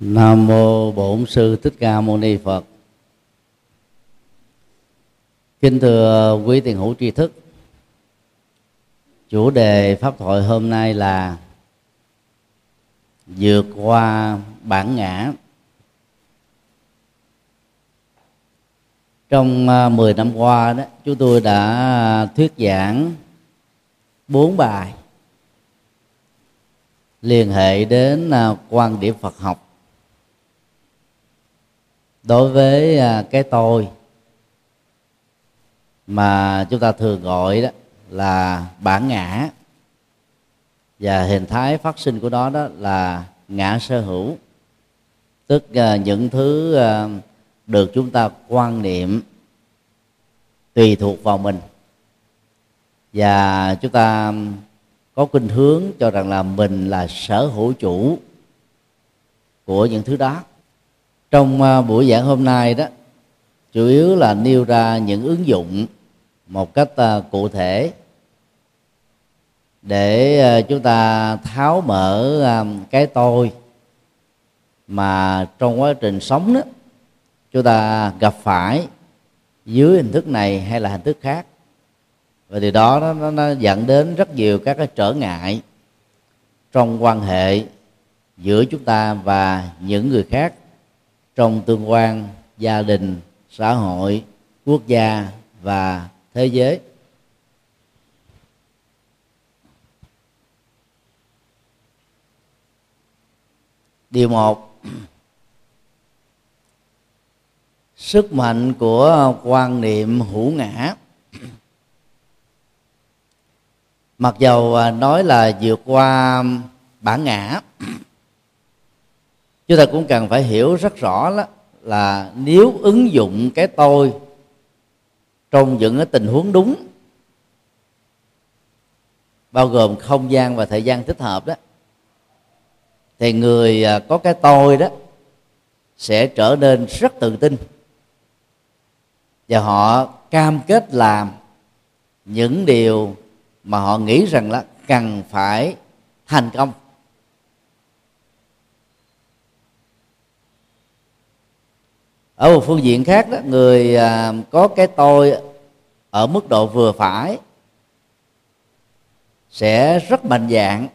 Nam mô Bổn sư Thích Ca Mâu Ni Phật. Kính thưa quý tiền hữu tri thức. Chủ đề pháp thoại hôm nay là vượt qua bản ngã. Trong à, 10 năm qua đó, chúng tôi đã thuyết giảng bốn bài liên hệ đến à, quan điểm Phật học đối với à, cái tôi mà chúng ta thường gọi đó là bản ngã và hình thái phát sinh của nó đó là ngã sở hữu. Tức à, những thứ à, được chúng ta quan niệm tùy thuộc vào mình. Và chúng ta có khuynh hướng cho rằng là mình là sở hữu chủ của những thứ đó trong à, buổi giảng hôm nay đó chủ yếu là nêu ra những ứng dụng một cách à, cụ thể để à, chúng ta tháo mở cái tôi mà trong quá trình sống đó chúng ta gặp phải dưới hình thức này hay là hình thức khác. Và điều đó nó, nó, nó dẫn đến rất nhiều các cái trở ngại trong quan hệ giữa chúng ta và những người khác trong tương quan, gia đình, xã hội, quốc gia và thế giới. Điều một, sức mạnh của quan niệm hữu ngã. Mặc dầu à, nói là vượt qua bản ngã chúng ta cũng cần phải hiểu rất rõ đó là nếu ứng dụng cái tôi trong những cái tình huống đúng, bao gồm không gian và thời gian thích hợp đó, thì người à, có cái tôi đó sẽ trở nên rất tự tin và họ cam kết làm những điều mà họ nghĩ rằng là cần phải thành công. Ở một phương diện khác đó người à, có cái tôi ở mức độ vừa phải sẽ rất mạnh dạng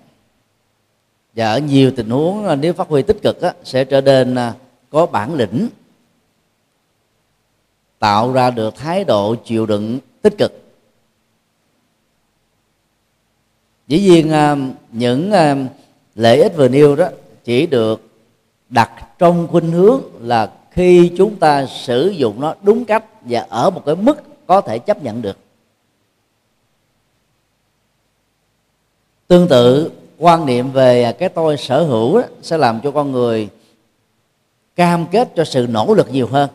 và ở nhiều tình huống à, nếu phát huy tích cực đó, sẽ trở nên à, có bản lĩnh tạo ra được thái độ chịu đựng tích cực. Dĩ nhiên những lợi ích vừa nêu đó chỉ được đặt trong khuynh hướng là khi chúng ta sử dụng nó đúng cách và ở một cái mức có thể chấp nhận được. Tương tự quan niệm về cái tôi sở hữu đó, sẽ làm cho con người cam kết cho sự nỗ lực nhiều hơn.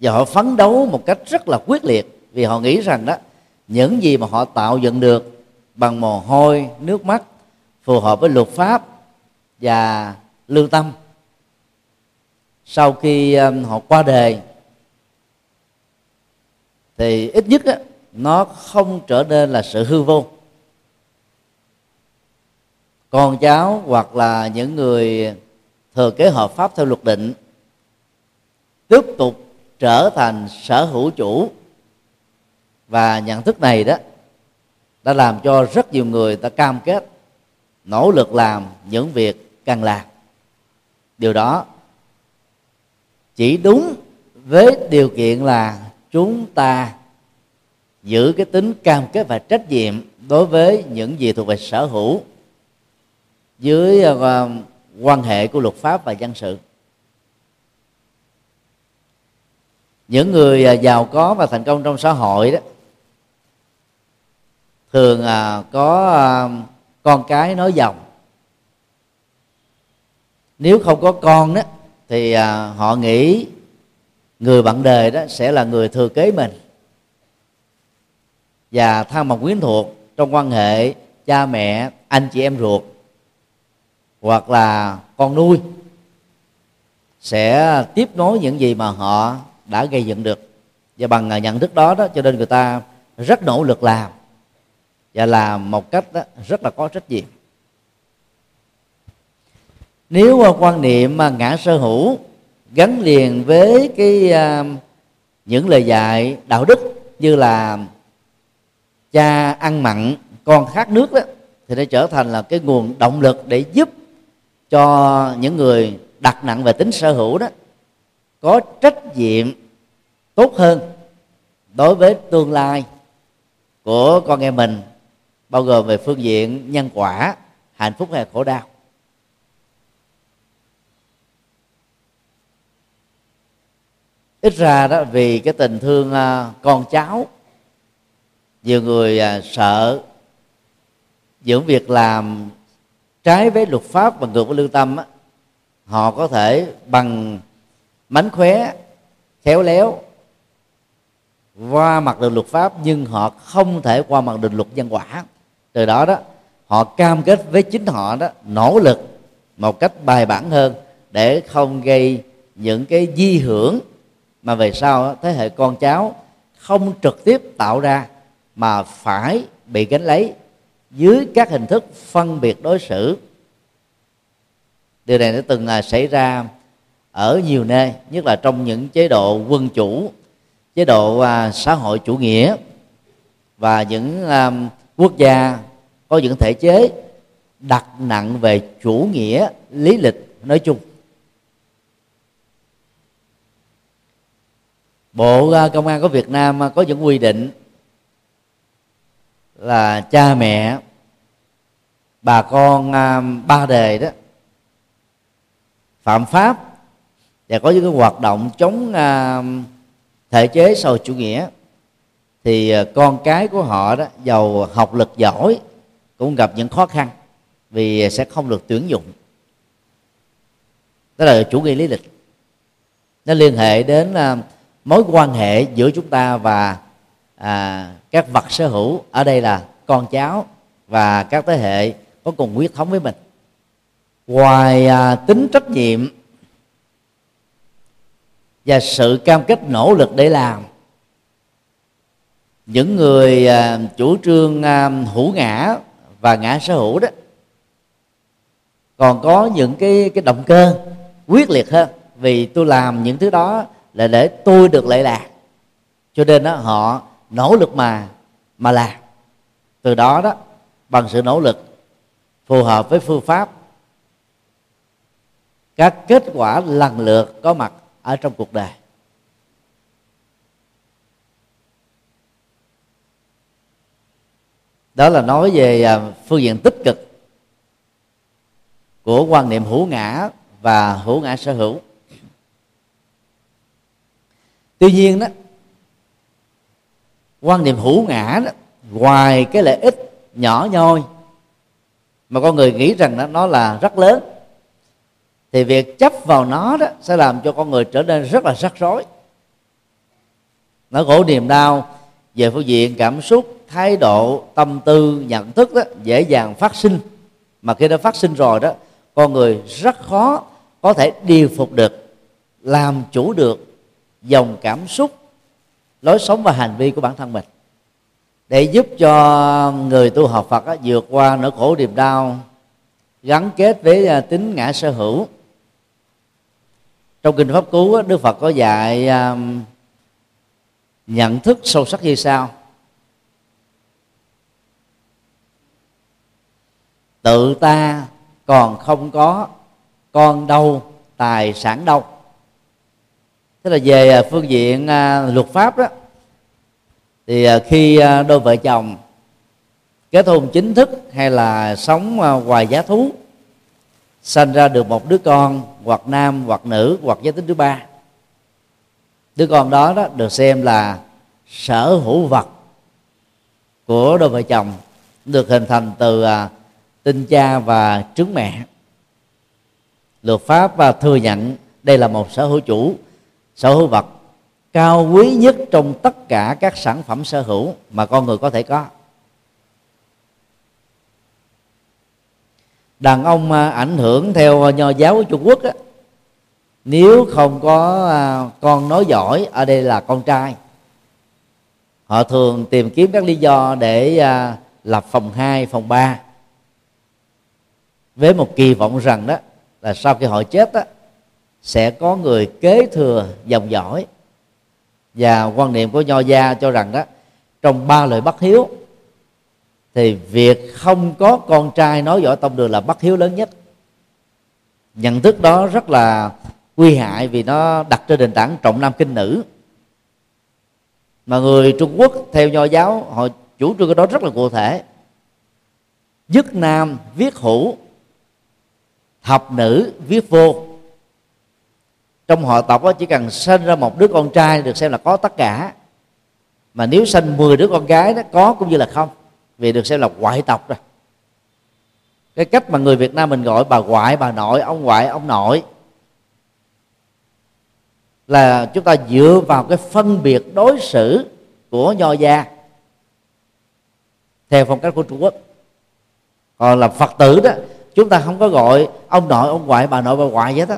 Và họ phấn đấu một cách rất là quyết liệt vì họ nghĩ rằng đó những gì mà họ tạo dựng được bằng mồ hôi nước mắt phù hợp với luật pháp và lương tâm sau khi um, họ qua đời thì ít nhất á, nó không trở nên là sự hư vô. Con cháu hoặc là những người thừa kế hợp pháp theo luật định tiếp tục trở thành sở hữu chủ và nhận thức này đó đã làm cho rất nhiều người ta cam kết nỗ lực làm những việc cần làm. Điều đó chỉ đúng với điều kiện là chúng ta giữ cái tính cam kết và trách nhiệm đối với những gì thuộc về sở hữu dưới ờ, ờ, quan hệ của luật pháp và dân sự. Những người ờ, giàu có và thành công trong xã hội đó thường có con cái nói dòng nếu không có con đó thì à, họ nghĩ người bạn đời đó sẽ là người thừa kế mình. Và thân bằng quyến thuộc trong quan hệ cha mẹ anh chị em ruột hoặc là con nuôi sẽ tiếp nối những gì mà họ đã gây dựng được. Và bằng nhận thức đó đó cho nên người ta rất nỗ lực làm và làm một cách đó, rất là có trách nhiệm nếu quan niệm mà ngã sở hữu gắn liền với cái à, những lời dạy đạo đức như là cha ăn mặn, con khát nước đó, thì nó trở thành là cái nguồn động lực để giúp cho những người đặt nặng về tính sở hữu đó có trách nhiệm tốt hơn đối với tương lai của con em mình, bao gồm về phương diện nhân quả, hạnh phúc hay khổ đau. Ít ra đó vì cái tình thương à, con cháu nhiều người à, sợ những việc làm trái với luật pháp và ngược với lương tâm á, họ có thể bằng mánh khóe khéo léo qua mặt được luật pháp nhưng họ không thể qua mặt được luật nhân quả. Từ đó đó họ cam kết với chính họ đó nỗ lực một cách bài bản hơn để không gây những cái di hưởng mà về sau thế hệ con cháu không trực tiếp tạo ra mà phải bị gánh lấy dưới các hình thức phân biệt đối xử. Điều này đã từng là xảy ra ở nhiều nơi, nhất là trong những chế độ quân chủ, chế độ à, xã hội chủ nghĩa và những à, quốc gia có những thể chế đặt nặng về chủ nghĩa lý lịch nói chung. Bộ công an của việt nam à, có những quy định là cha mẹ, bà con à, ba đề đó, phạm pháp và có những cái hoạt động chống à, thể chế sau chủ nghĩa. Thì con cái của họ đó, giàu học lực giỏi, cũng gặp những khó khăn vì sẽ không được tuyển dụng. Đó là chủ nghĩa lý lịch. Nó liên hệ đến mối quan hệ giữa chúng ta và à, các vật sở hữu. Ở đây là con cháu và các thế hệ có cùng huyết thống với mình. Ngoài à, tính trách nhiệm và sự cam kết nỗ lực để làm những người à, chủ trương à, hữu ngã và ngã sở hữu đó còn có những cái cái động cơ quyết liệt hơn. Vì tôi làm những thứ đó là để tôi được lệ lạc. Cho nên đó họ nỗ lực mà mà làm. Từ đó đó, bằng sự nỗ lực, phù hợp với phương pháp, các kết quả lần lượt có mặt ở trong cuộc đời. Đó là nói về à, phương diện tích cực của quan niệm hữu ngã và hữu ngã sở hữu tuy nhiên đó quan niệm hữu ngã đó ngoài cái lợi ích nhỏ nhoi mà con người nghĩ rằng đó, nó là rất lớn thì việc chấp vào nó đó sẽ làm cho con người trở nên rất là rắc rối. Nó gỗ niềm đau về phương diện cảm xúc thái độ tâm tư nhận thức đó dễ dàng phát sinh. Mà khi đã phát sinh rồi đó con người rất khó có thể điều phục được làm chủ được dòng cảm xúc lối sống và hành vi của bản thân mình. Để giúp cho người tu học Phật á, vượt qua nỗi khổ niềm đau gắn kết với à, tính ngã sở hữu. Trong kinh pháp cú đức phật có dạy um, nhận thức sâu sắc như sau. Tự ta còn không có con đâu tài sản đâu tức là về à, phương diện à, luật pháp đó, thì à, khi đôi vợ chồng kết hôn chính thức hay là sống ngoài giá thú, sanh ra được một đứa con, hoặc nam, hoặc nữ, hoặc giới tính thứ ba, đứa con đó đó được xem là sở hữu vật của đôi vợ chồng, được hình thành từ tinh cha và trứng mẹ. Luật pháp và thừa nhận đây là một sở hữu chủ sở hữu vật cao quý nhất trong tất cả các sản phẩm sở hữu mà con người có thể có. Đàn ông à, ảnh hưởng theo nho giáo của trung quốc á, nếu không có à, con nói giỏi ở đây là con trai. Họ thường tìm kiếm các lý do để à, lập phòng 2, phòng 3 với một kỳ vọng rằng đó là sau khi họ chết á, sẽ có người kế thừa dòng dõi. Và quan niệm của nho gia cho rằng đó, trong ba lời bất hiếu, thì việc không có con trai nói giỏi tông đường là bất hiếu lớn nhất. Nhận thức đó rất là nguy hại vì nó đặt trên nền tảng trọng nam kinh nữ. Mà người trung quốc theo nho giáo, họ chủ trương cái đó rất là cụ thể. Dứt nam viết hữu, thập nữ viết vô trong họ tộc đó chỉ cần sinh ra một đứa con trai được xem là có tất cả. Mà nếu sinh 10 đứa con gái đó, có cũng như là không, vì được xem là ngoại tộc rồi. Cái cách mà người Việt Nam mình gọi bà ngoại, bà nội, ông ngoại, ông nội, là chúng ta dựa vào cái phân biệt đối xử của nho gia theo phong cách của Trung Quốc. Còn là Phật tử đó, chúng ta không có gọi ông nội, ông ngoại, bà nội, bà ngoại vậy đó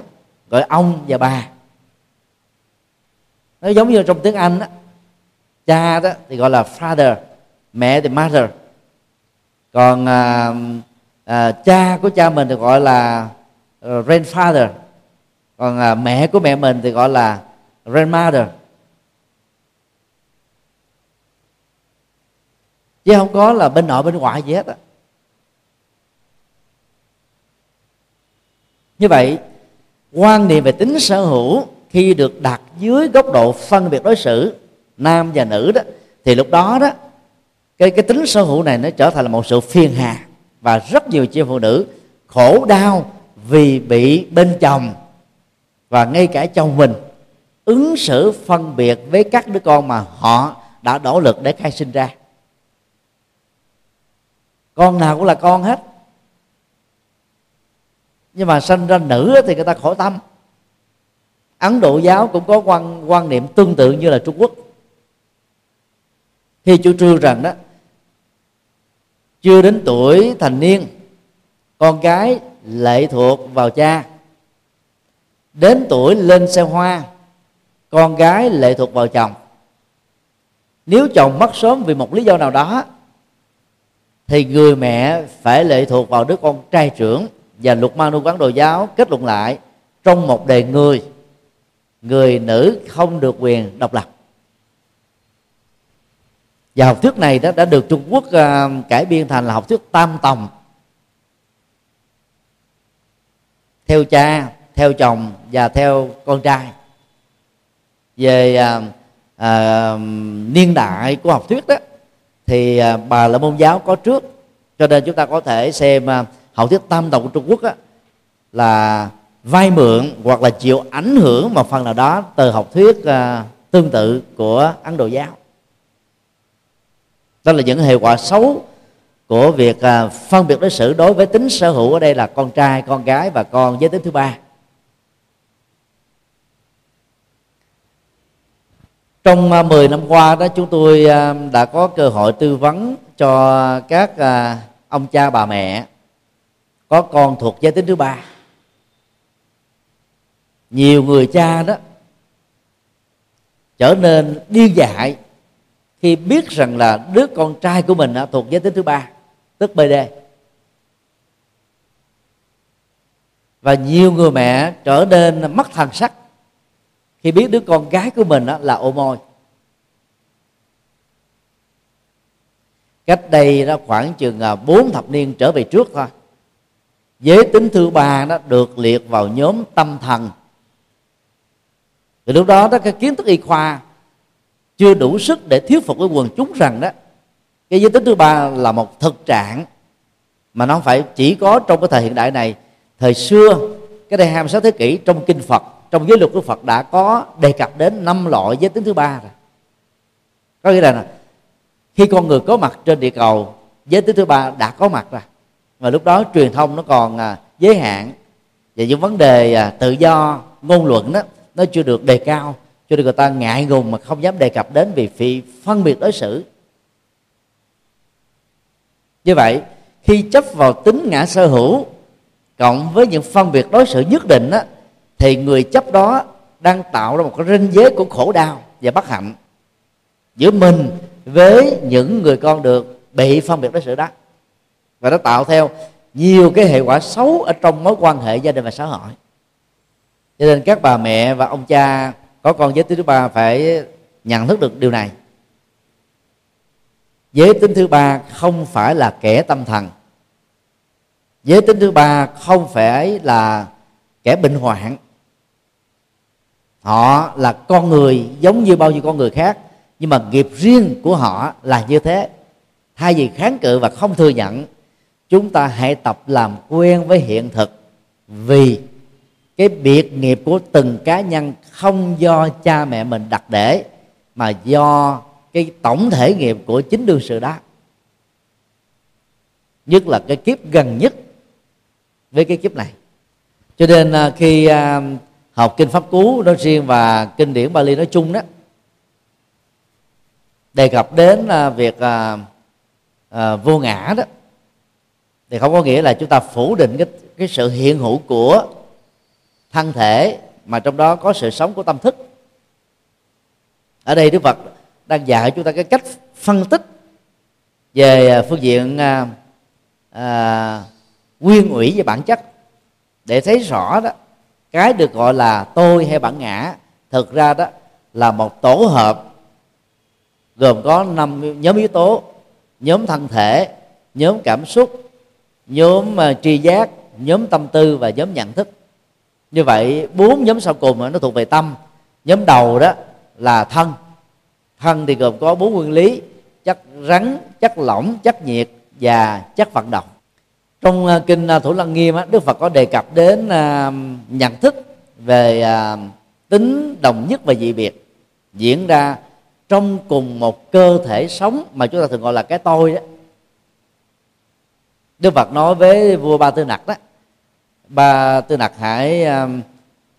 gọi ông và bà. Nó giống như trong tiếng Anh đó, cha đó thì gọi là father mẹ thì mother. Còn à, à, cha của cha mình thì gọi là à, grandfather. Còn à, mẹ của mẹ mình thì gọi là grandmother. Chứ không có là bên nội bên ngoại gì hết á. Như vậy quan niệm về tính sở hữu khi được đặt dưới góc độ phân biệt đối xử, nam và nữ đó, thì lúc đó đó, cái cái tính sở hữu này nó trở thành là một sự phiền hà và rất nhiều chị phụ nữ khổ đau vì bị bên chồng và ngay cả chồng mình ứng xử phân biệt với các đứa con mà họ đã nỗ lực để khai sinh ra. Con nào cũng là con hết nhưng mà sinh ra nữ thì người ta khổ tâm. Ấn độ giáo cũng có quan quan niệm tương tự như là trung quốc. Khi chủ trương rằng đó, chưa đến tuổi thành niên, con gái lệ thuộc vào cha. Đến tuổi lên xe hoa, con gái lệ thuộc vào chồng. Nếu chồng mất sớm vì một lý do nào đó, thì người mẹ phải lệ thuộc vào đứa con trai trưởng và luật manu quán đồ giáo kết luận lại trong một đề người người nữ không được quyền độc lập. Và học thuyết này đó đã được Trung Quốc uh, cải biên thành là học thuyết tam tòng. Theo cha theo chồng và theo con trai. Về uh, uh, niên đại của học thuyết đó thì uh, bà là môn giáo có trước cho nên chúng ta có thể xem uh, học thuyết tam tộc của Trung Quốc á, là vay mượn hoặc là chịu ảnh hưởng một phần nào đó từ học thuyết uh, tương tự của Ấn Độ giáo. Đó là những hệ quả xấu của việc à, phân biệt đối xử đối với tính sở hữu ở đây là con trai con gái và con giới tính thứ ba. Trong à, 10 năm qua đó chúng tôi à, đã có cơ hội tư vấn cho các à, ông cha bà mẹ có con thuộc giới tính thứ ba. Nhiều người cha đó trở nên điên dại khi biết rằng là đứa con trai của mình thuộc giới tính thứ ba, tức bd và nhiều người mẹ trở nên mất thần sắc khi biết đứa con gái của mình là ô môi. Cách đây đó khoảng chừng à, bốn thập niên trở về trước thôi giới tính thứ ba nó được liệt vào nhóm tâm thần. Thì lúc đó đó, cái kiến thức y khoa chưa đủ sức để thuyết phục cái quần chúng rằng đó, cái giới tính thứ ba là một thực trạng mà nó không phải chỉ có trong cái thời hiện đại này. Thời xưa, cái đây 26 thế kỷ trong kinh Phật, trong giới luật của Phật đã có đề cập đến năm loại giới tính thứ ba rồi. Có nghĩa là khi con người có mặt trên địa cầu, giới tính thứ ba đã có mặt rồi mà lúc đó truyền thông nó còn à, giới hạn. Và những vấn đề à, tự do ngôn luận đó nó chưa được đề cao. Cho nên người ta ngại ngùng mà không dám đề cập đến vì phi phân biệt đối xử. Như vậy khi chấp vào tính ngã sở hữu cộng với những phân biệt đối xử nhất định đó, thì người chấp đó đang tạo ra một cái ranh giới của khổ đau và bất hạnh giữa mình với những người con được bị phân biệt đối xử đó và nó tạo theo nhiều cái hệ quả xấu ở trong mối quan hệ gia đình và xã hội. Cho nên các bà mẹ và ông cha, có con giới tính thứ ba phải nhận thức được điều này. Giới tính thứ ba không phải là kẻ tâm thần. Giới tính thứ ba không phải là kẻ bệnh hoạn. Họ là con người giống như bao nhiêu con người khác, nhưng mà nghiệp riêng của họ là như thế. Thay vì kháng cự và không thừa nhận chúng ta hãy tập làm quen với hiện thực. Vì cái biệt nghiệp của từng cá nhân không do cha mẹ mình đặt để, mà do cái tổng thể nghiệp của chính đương sự đó. Nhất là cái kiếp gần nhất với cái kiếp này. Cho nên à, khi à, học kinh pháp cú nói riêng và kinh điển Bali nói chung đó, đề cập đến à, việc vô ngã đó thì không có nghĩa là chúng ta phủ định cái cái sự hiện hữu của thân thể mà trong đó có sự sống của tâm thức. Ở đây đức phật đang dạy chúng ta cái cách phân tích về à, phương diện à, à, nguyên ủy về bản chất. Để thấy rõ đó cái được gọi là tôi hay bản ngã thực ra đó là một tổ hợp gồm có năm nhóm yếu tố nhóm thân thể nhóm cảm xúc nhóm uh, tri giác nhóm tâm tư và nhóm nhận thức. Như vậy bốn nhóm sau cùng nó thuộc về tâm. Nhóm đầu đó là thân. Thân thì gồm có bốn nguyên lý chất rắn chất lỏng chất nhiệt và chất vận động. Trong ờ, kinh ờ, thủ lăng nghiêm đức phật có đề cập đến nhận thức về tính đồng nhất và dị biệt diễn ra trong cùng một cơ thể sống mà chúng ta thường gọi là cái tôi đó đức phật nói với vua ba tư nặc đó ba tư nặc hãy um,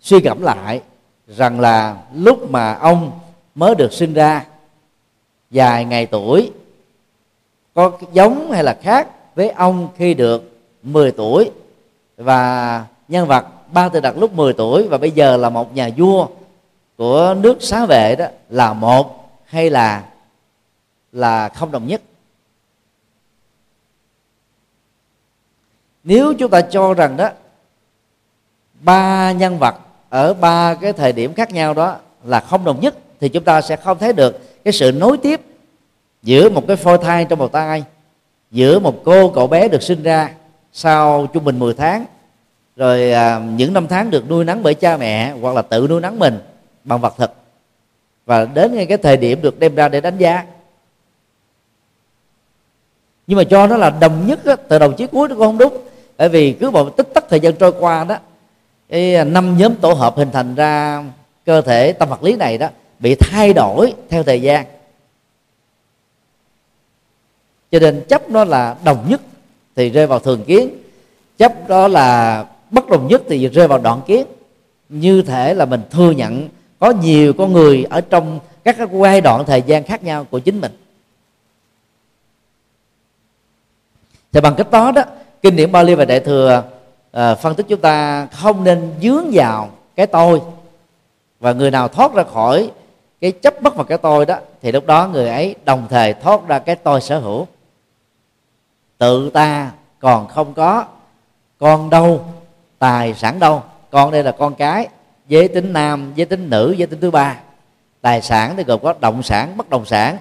suy gẫm lại rằng là lúc mà ông mới được sinh ra dài ngày tuổi có giống hay là khác với ông khi được 10 tuổi. Và nhân vật ba tư Nặc lúc 10 tuổi và bây giờ là một nhà vua của nước xá vệ đó là một hay là là không đồng nhất? Nếu chúng ta cho rằng đó ba nhân vật ở ba cái thời điểm khác nhau đó là không đồng nhất thì chúng ta sẽ không thấy được cái sự nối tiếp giữa một cái phôi thai trong một thai giữa một cô cậu bé được sinh ra sau trung bình 10 tháng rồi à, những năm tháng được nuôi nắng bởi cha mẹ hoặc là tự nuôi nắng mình bằng vật thực. Và đến ngay cái thời điểm được đem ra để đánh giá. Nhưng mà cho nó là đồng nhất á, từ đầu chí cuối nó cũng không đúng bởi vì cứ một tích tắc thời gian trôi qua đó, cái à, năm nhóm tổ hợp hình thành ra cơ thể tâm vật lý này đó bị thay đổi theo thời gian. Cho nên chấp nó là đồng nhất thì rơi vào thường kiến, chấp đó là bất đồng nhất thì rơi vào đoạn kiến. Như thể là mình thừa nhận có nhiều con người ở trong các cái giai đoạn thời gian khác nhau của chính mình. Thì bằng cách đó đó kinh điển Bali và Đại thừa à, phân tích chúng ta không nên dướng vào cái tôi. Và người nào thoát ra khỏi cái chấp bất vào cái tôi đó thì lúc đó người ấy đồng thời thoát ra cái tôi sở hữu. Tự ta còn không có con đâu tài sản đâu. Con đây là con cái giới tính nam giới tính nữ giới tính thứ ba. Tài sản thì gồm có động sản bất động sản.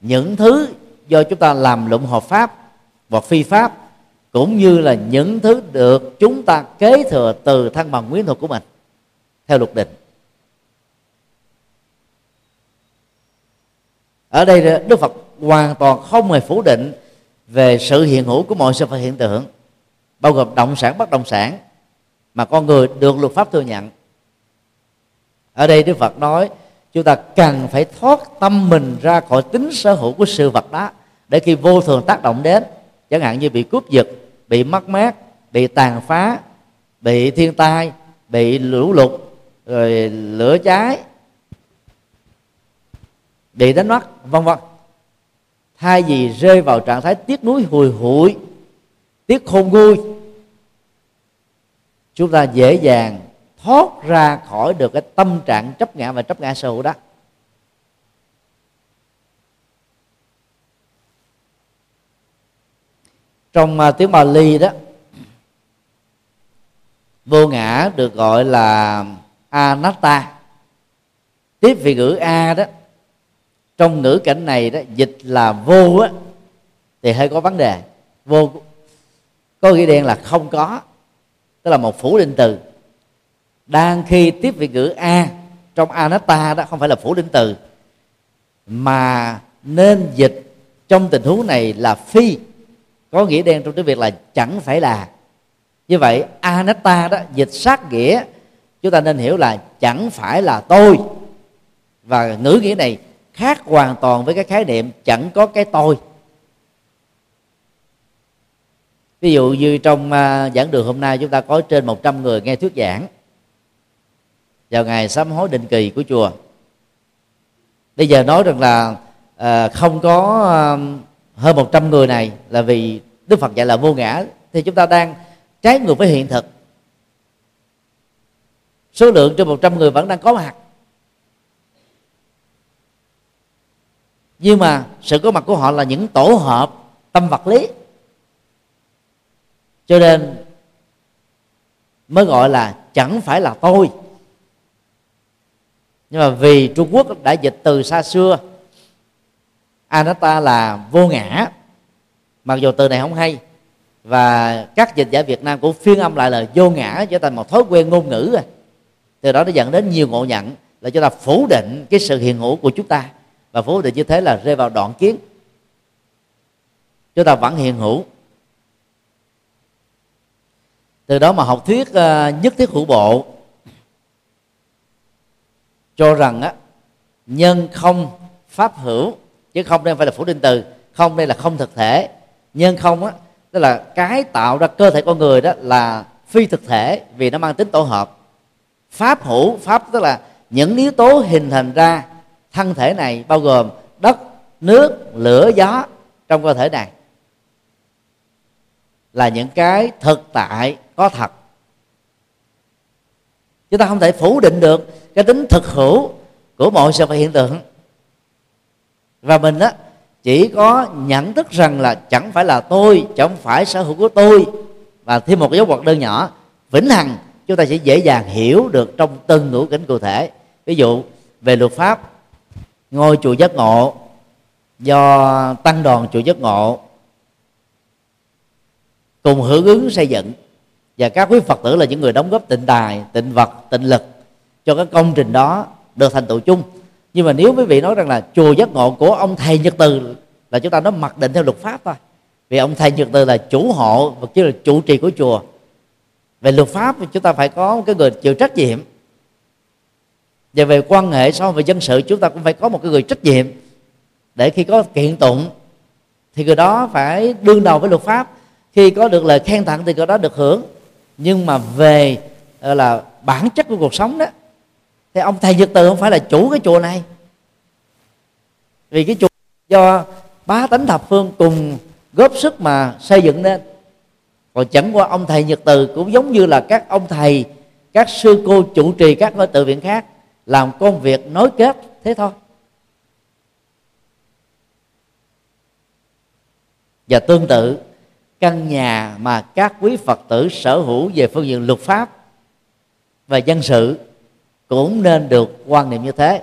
Những thứ do chúng ta làm lụng hợp pháp và phi pháp cũng như là những thứ được chúng ta kế thừa từ thân bằng quyến thuộc của mình, theo luật định. Ở đây đức phật hoàn toàn không hề phủ định về sự hiện hữu của mọi sự vật hiện tượng, bao gồm động sản, bất động sản, mà con người được luật pháp thừa nhận. Ở đây đức phật nói, chúng ta cần phải thoát tâm mình ra khỏi tính sở hữu của sự vật đó, để khi vô thường tác động đến chẳng hạn như bị cướp giật, bị mất mát, bị tàn phá, bị thiên tai, bị lũ lụt, rồi lửa cháy, bị đánh mất, vân vân. Thay vì rơi vào trạng thái tiếc nuối, hùi hụi tiếc khôn nguôi, chúng ta dễ dàng thoát ra khỏi được cái tâm trạng chấp ngã và chấp ngã sở hữu đó. Trong uh, tiếng Bali đó vô ngã được gọi là anatta. Tiếp vị ngữ a đó trong ngữ cảnh này đó dịch là vô á thì hơi có vấn đề. Vô có nghĩa đen là không có tức là một phủ định từ. Đang khi tiếp vị ngữ a trong anatta đó không phải là phủ định từ mà nên dịch trong tình huống này là phi có nghĩa đen trong tiếng việt là chẳng phải là. Như vậy anatta đó, dịch sát nghĩa, chúng ta nên hiểu là chẳng phải là tôi. Và ngữ nghĩa này khác hoàn toàn với cái khái niệm chẳng có cái tôi. Ví dụ như trong à, giảng đường hôm nay chúng ta có trên 100 người nghe thuyết giảng. Vào ngày sám hối định kỳ của chùa. Bây giờ nói rằng là à, không có à, hơn 100 người này là vì Đức Phật dạy là vô ngã. Thì chúng ta đang trái ngược với hiện thực. Số lượng trên 100 người vẫn đang có mặt. Nhưng mà sự có mặt của họ là những tổ hợp tâm vật lý. Cho nên mới gọi là chẳng phải là tôi. Nhưng mà vì trung quốc đã dịch từ xa xưa anatta là vô ngã. Mặc dù từ này không hay, và các dịch giả việt nam cũng phiên âm lại là vô ngã, trở thành một thói quen ngôn ngữ rồi. Từ đó nó dẫn đến nhiều ngộ nhận, là chúng ta phủ định cái sự hiện hữu của chúng ta. Và phủ định như thế là rơi vào đoạn kiến. Chúng ta vẫn hiện hữu. Từ đó mà học thuyết ờ, nhất thiết hữu bộ cho rằng á, nhân không pháp hữu chứ không đây phải là phủ định từ. Không, đây là không thực thể. Nhân không á, tức là cái tạo ra cơ thể con người đó là phi thực thể vì nó mang tính tổ hợp. Pháp hữu, pháp tức là những yếu tố hình thành ra thân thể này bao gồm đất, nước, lửa, gió trong cơ thể này là những cái thực tại có thật. Chúng ta không thể phủ định được cái tính thực hữu của mọi sự vật hiện tượng và mình á, chỉ có nhận thức rằng là chẳng phải là tôi, chẳng phải sở hữu của tôi và thêm một dấu ngoặc đơn nhỏ, vĩnh hằng, chúng ta sẽ dễ dàng hiểu được trong từng ngữ cảnh cụ thể. Ví dụ, về luật pháp, ngôi chùa giác ngộ, do tăng đoàn chùa giác ngộ cùng hưởng ứng xây dựng, và các quý phật tử là những người đóng góp tịnh tài, tịnh vật, tịnh lực cho các công trình đó được thành tựu chung nhưng mà nếu quý vị nói rằng là chùa giác ngộ của ông thầy nhật từ là chúng ta nói mặc định theo luật pháp thôi. Vì ông thầy nhật từ là chủ hộ và chứ là chủ trì của chùa. Về luật pháp thì chúng ta phải có một cái người chịu trách nhiệm. Và về quan hệ so về dân sự, chúng ta cũng phải có một cái người trách nhiệm. Để khi có kiện tụng, thì người đó phải đương đầu với luật pháp. Khi có được lời khen tặng thì người đó được hưởng. Nhưng mà về ờ, là bản chất của cuộc sống đó thì ông thầy nhật từ không phải là chủ cái chùa này. Vì cái chùa do bá tánh thập phương cùng góp sức mà xây dựng nên. Còn chẳng qua ông thầy nhật từ cũng giống như là các ông thầy, các sư cô chủ trì các ngôi tự viện khác, làm công việc nối kết thế thôi. Và tương tự, căn nhà mà các quý phật tử sở hữu về phương diện luật pháp và dân sự cũng nên được quan niệm như thế.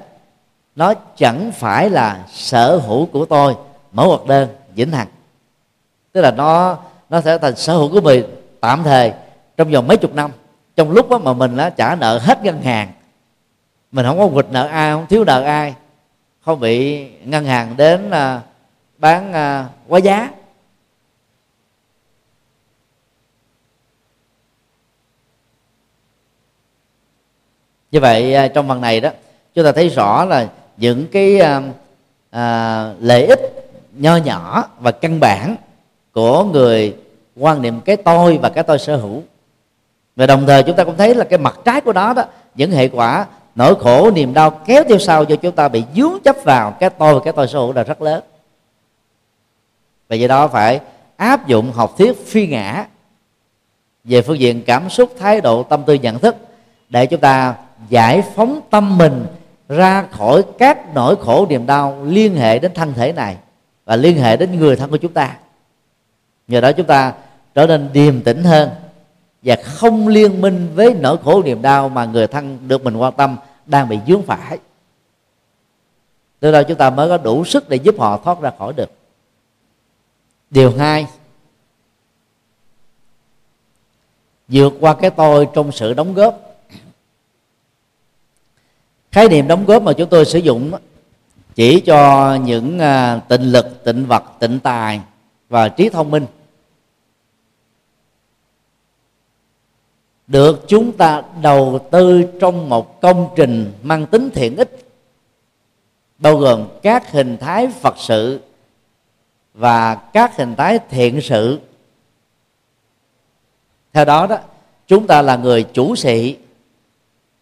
Nó chẳng phải là sở hữu của tôi mẫu hoạt đơn, vĩnh hằng. Tức là nó nó sẽ thành sở hữu của mình tạm thời, trong vòng mấy chục năm. Trong lúc đó mà mình đã trả nợ hết ngân hàng, mình không có quỵt nợ ai, không thiếu nợ ai, không bị ngân hàng đến à, bán à, quá giá. Như vậy à, trong phần này đó chúng ta thấy rõ là những cái à, à, lợi ích nho nhỏ và căn bản của người quan niệm cái tôi và cái tôi sở hữu. Và đồng thời chúng ta cũng thấy là cái mặt trái của nó đó những hệ quả nỗi khổ niềm đau kéo theo sau cho chúng ta bị dướng chấp vào cái tôi và cái tôi sở hữu là rất lớn. Và do đó phải áp dụng học thuyết phi ngã về phương diện cảm xúc thái độ tâm tư nhận thức để chúng ta giải phóng tâm mình ra khỏi các nỗi khổ niềm đau liên hệ đến thân thể này và liên hệ đến người thân của chúng ta. Nhờ đó chúng ta trở nên điềm tĩnh hơn và không liên minh với nỗi khổ niềm đau mà người thân được mình quan tâm đang bị dướng phải. Từ đó chúng ta mới có đủ sức để giúp họ thoát ra khỏi được. Điều hai, vượt qua cái tôi trong sự đóng góp khái niệm đóng góp mà chúng tôi sử dụng chỉ cho những à, tịnh lực, tịnh vật, tịnh tài và trí thông minh. Được chúng ta đầu tư trong một công trình mang tính thiện ích, bao gồm các hình thái phật sự và các hình thái thiện sự. Theo đó đó, chúng ta là người chủ sĩ,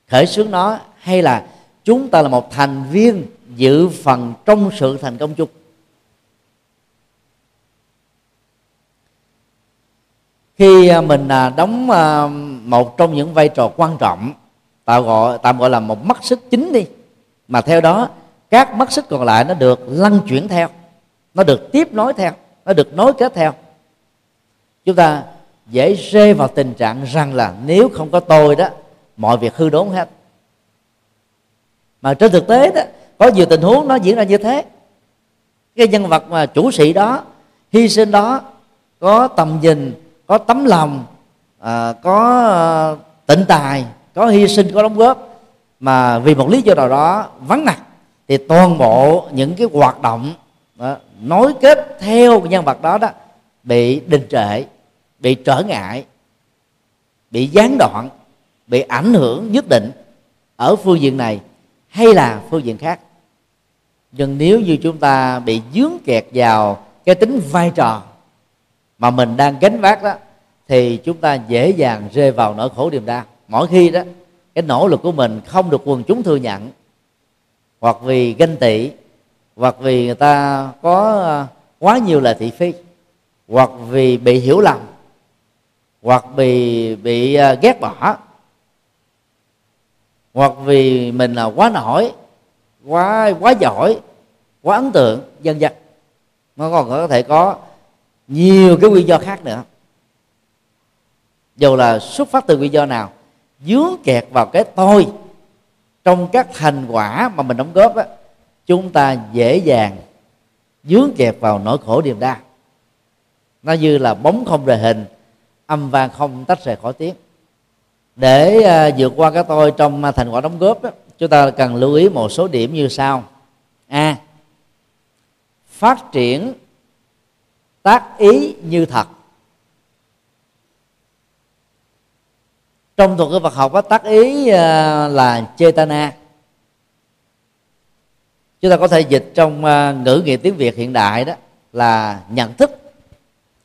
khởi xướng nó hay là chúng ta là một thành viên dự phần trong sự thành công chung. Khi à, mình à, đóng à, một trong những vai trò quan trọng tạm gọi tạm gọi là một mắt sức chính đi, mà theo đó, các mắt sức còn lại nó được lăn chuyển theo, nó được tiếp nối theo, nó được nối kết theo. Chúng ta dễ rơi vào tình trạng rằng là nếu không có tôi đó, mọi việc hư đốn hết mà trên thực tế đó có nhiều tình huống nó diễn ra như thế. Cái nhân vật mà chủ sĩ đó hy sinh đó có tầm nhìn có tấm lòng à, có à, tịnh tài có hy sinh có đóng góp mà vì một lý do nào đó vắng mặt thì toàn bộ những cái hoạt động đó, nối kết theo nhân vật đó đó bị đình trệ bị trở ngại bị gián đoạn bị ảnh hưởng nhất định ở phương diện này hay là phương diện khác. Nhưng nếu như chúng ta bị dướng kẹt vào cái tính vai trò mà mình đang gánh vác đó, thì chúng ta dễ dàng rơi vào nỗi khổ niềm đau. Mỗi khi đó, cái nỗ lực của mình không được quần chúng thừa nhận, hoặc vì ganh tị, hoặc vì người ta có ờ, quá nhiều lời thị phi, hoặc vì bị hiểu lầm, hoặc vì bị ờ, ghét bỏ hoặc vì mình là quá nổi, quá quá giỏi, quá ấn tượng, dân dân. Nó còn có thể có nhiều cái nguyên do khác nữa. Dù là xuất phát từ nguyên do nào, dướng kẹt vào cái tôi trong các thành quả mà mình đóng góp á, chúng ta dễ dàng dướng kẹt vào nỗi khổ niềm đau. Nó như là bóng không rời hình, âm vang không tách rời khỏi tiếng để à, vượt qua cái tôi trong à, thành quả đóng góp chúng ta cần lưu ý một số điểm như sau. A, phát triển tác ý như thật. Trong thuật ngữ Phật học có tác ý à, là chetana chúng ta có thể dịch trong ngữ nghĩa tiếng Việt hiện đại đó là nhận thức,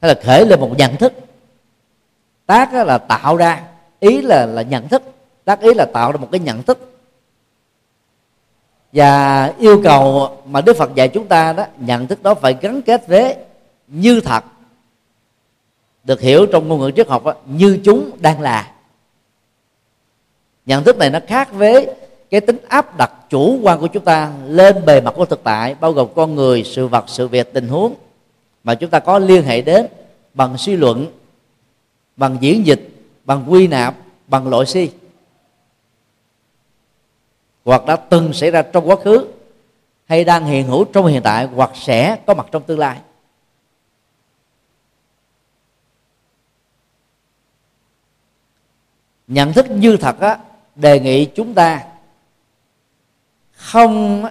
hay là khởi lên một nhận thức. Tác là tạo ra ý là là nhận thức. Tác ý là tạo ra một cái nhận thức. Và yêu cầu mà Đức Phật dạy chúng ta đó nhận thức đó phải gắn kết với như thật. Được hiểu trong ngôn ngữ triết học đó, như chúng đang là. Nhận thức này nó khác với cái tính áp đặt chủ quan của chúng ta lên bề mặt của thực tại bao gồm con người sự vật sự việc tình huống mà chúng ta có liên hệ đến bằng suy luận bằng diễn dịch bằng quy nạp, bằng loại si. Hoặc đã từng xảy ra trong quá khứ, hay đang hiện hữu trong hiện tại, hoặc sẽ có mặt trong tương lai. Nhận thức như thật á, đề nghị chúng ta không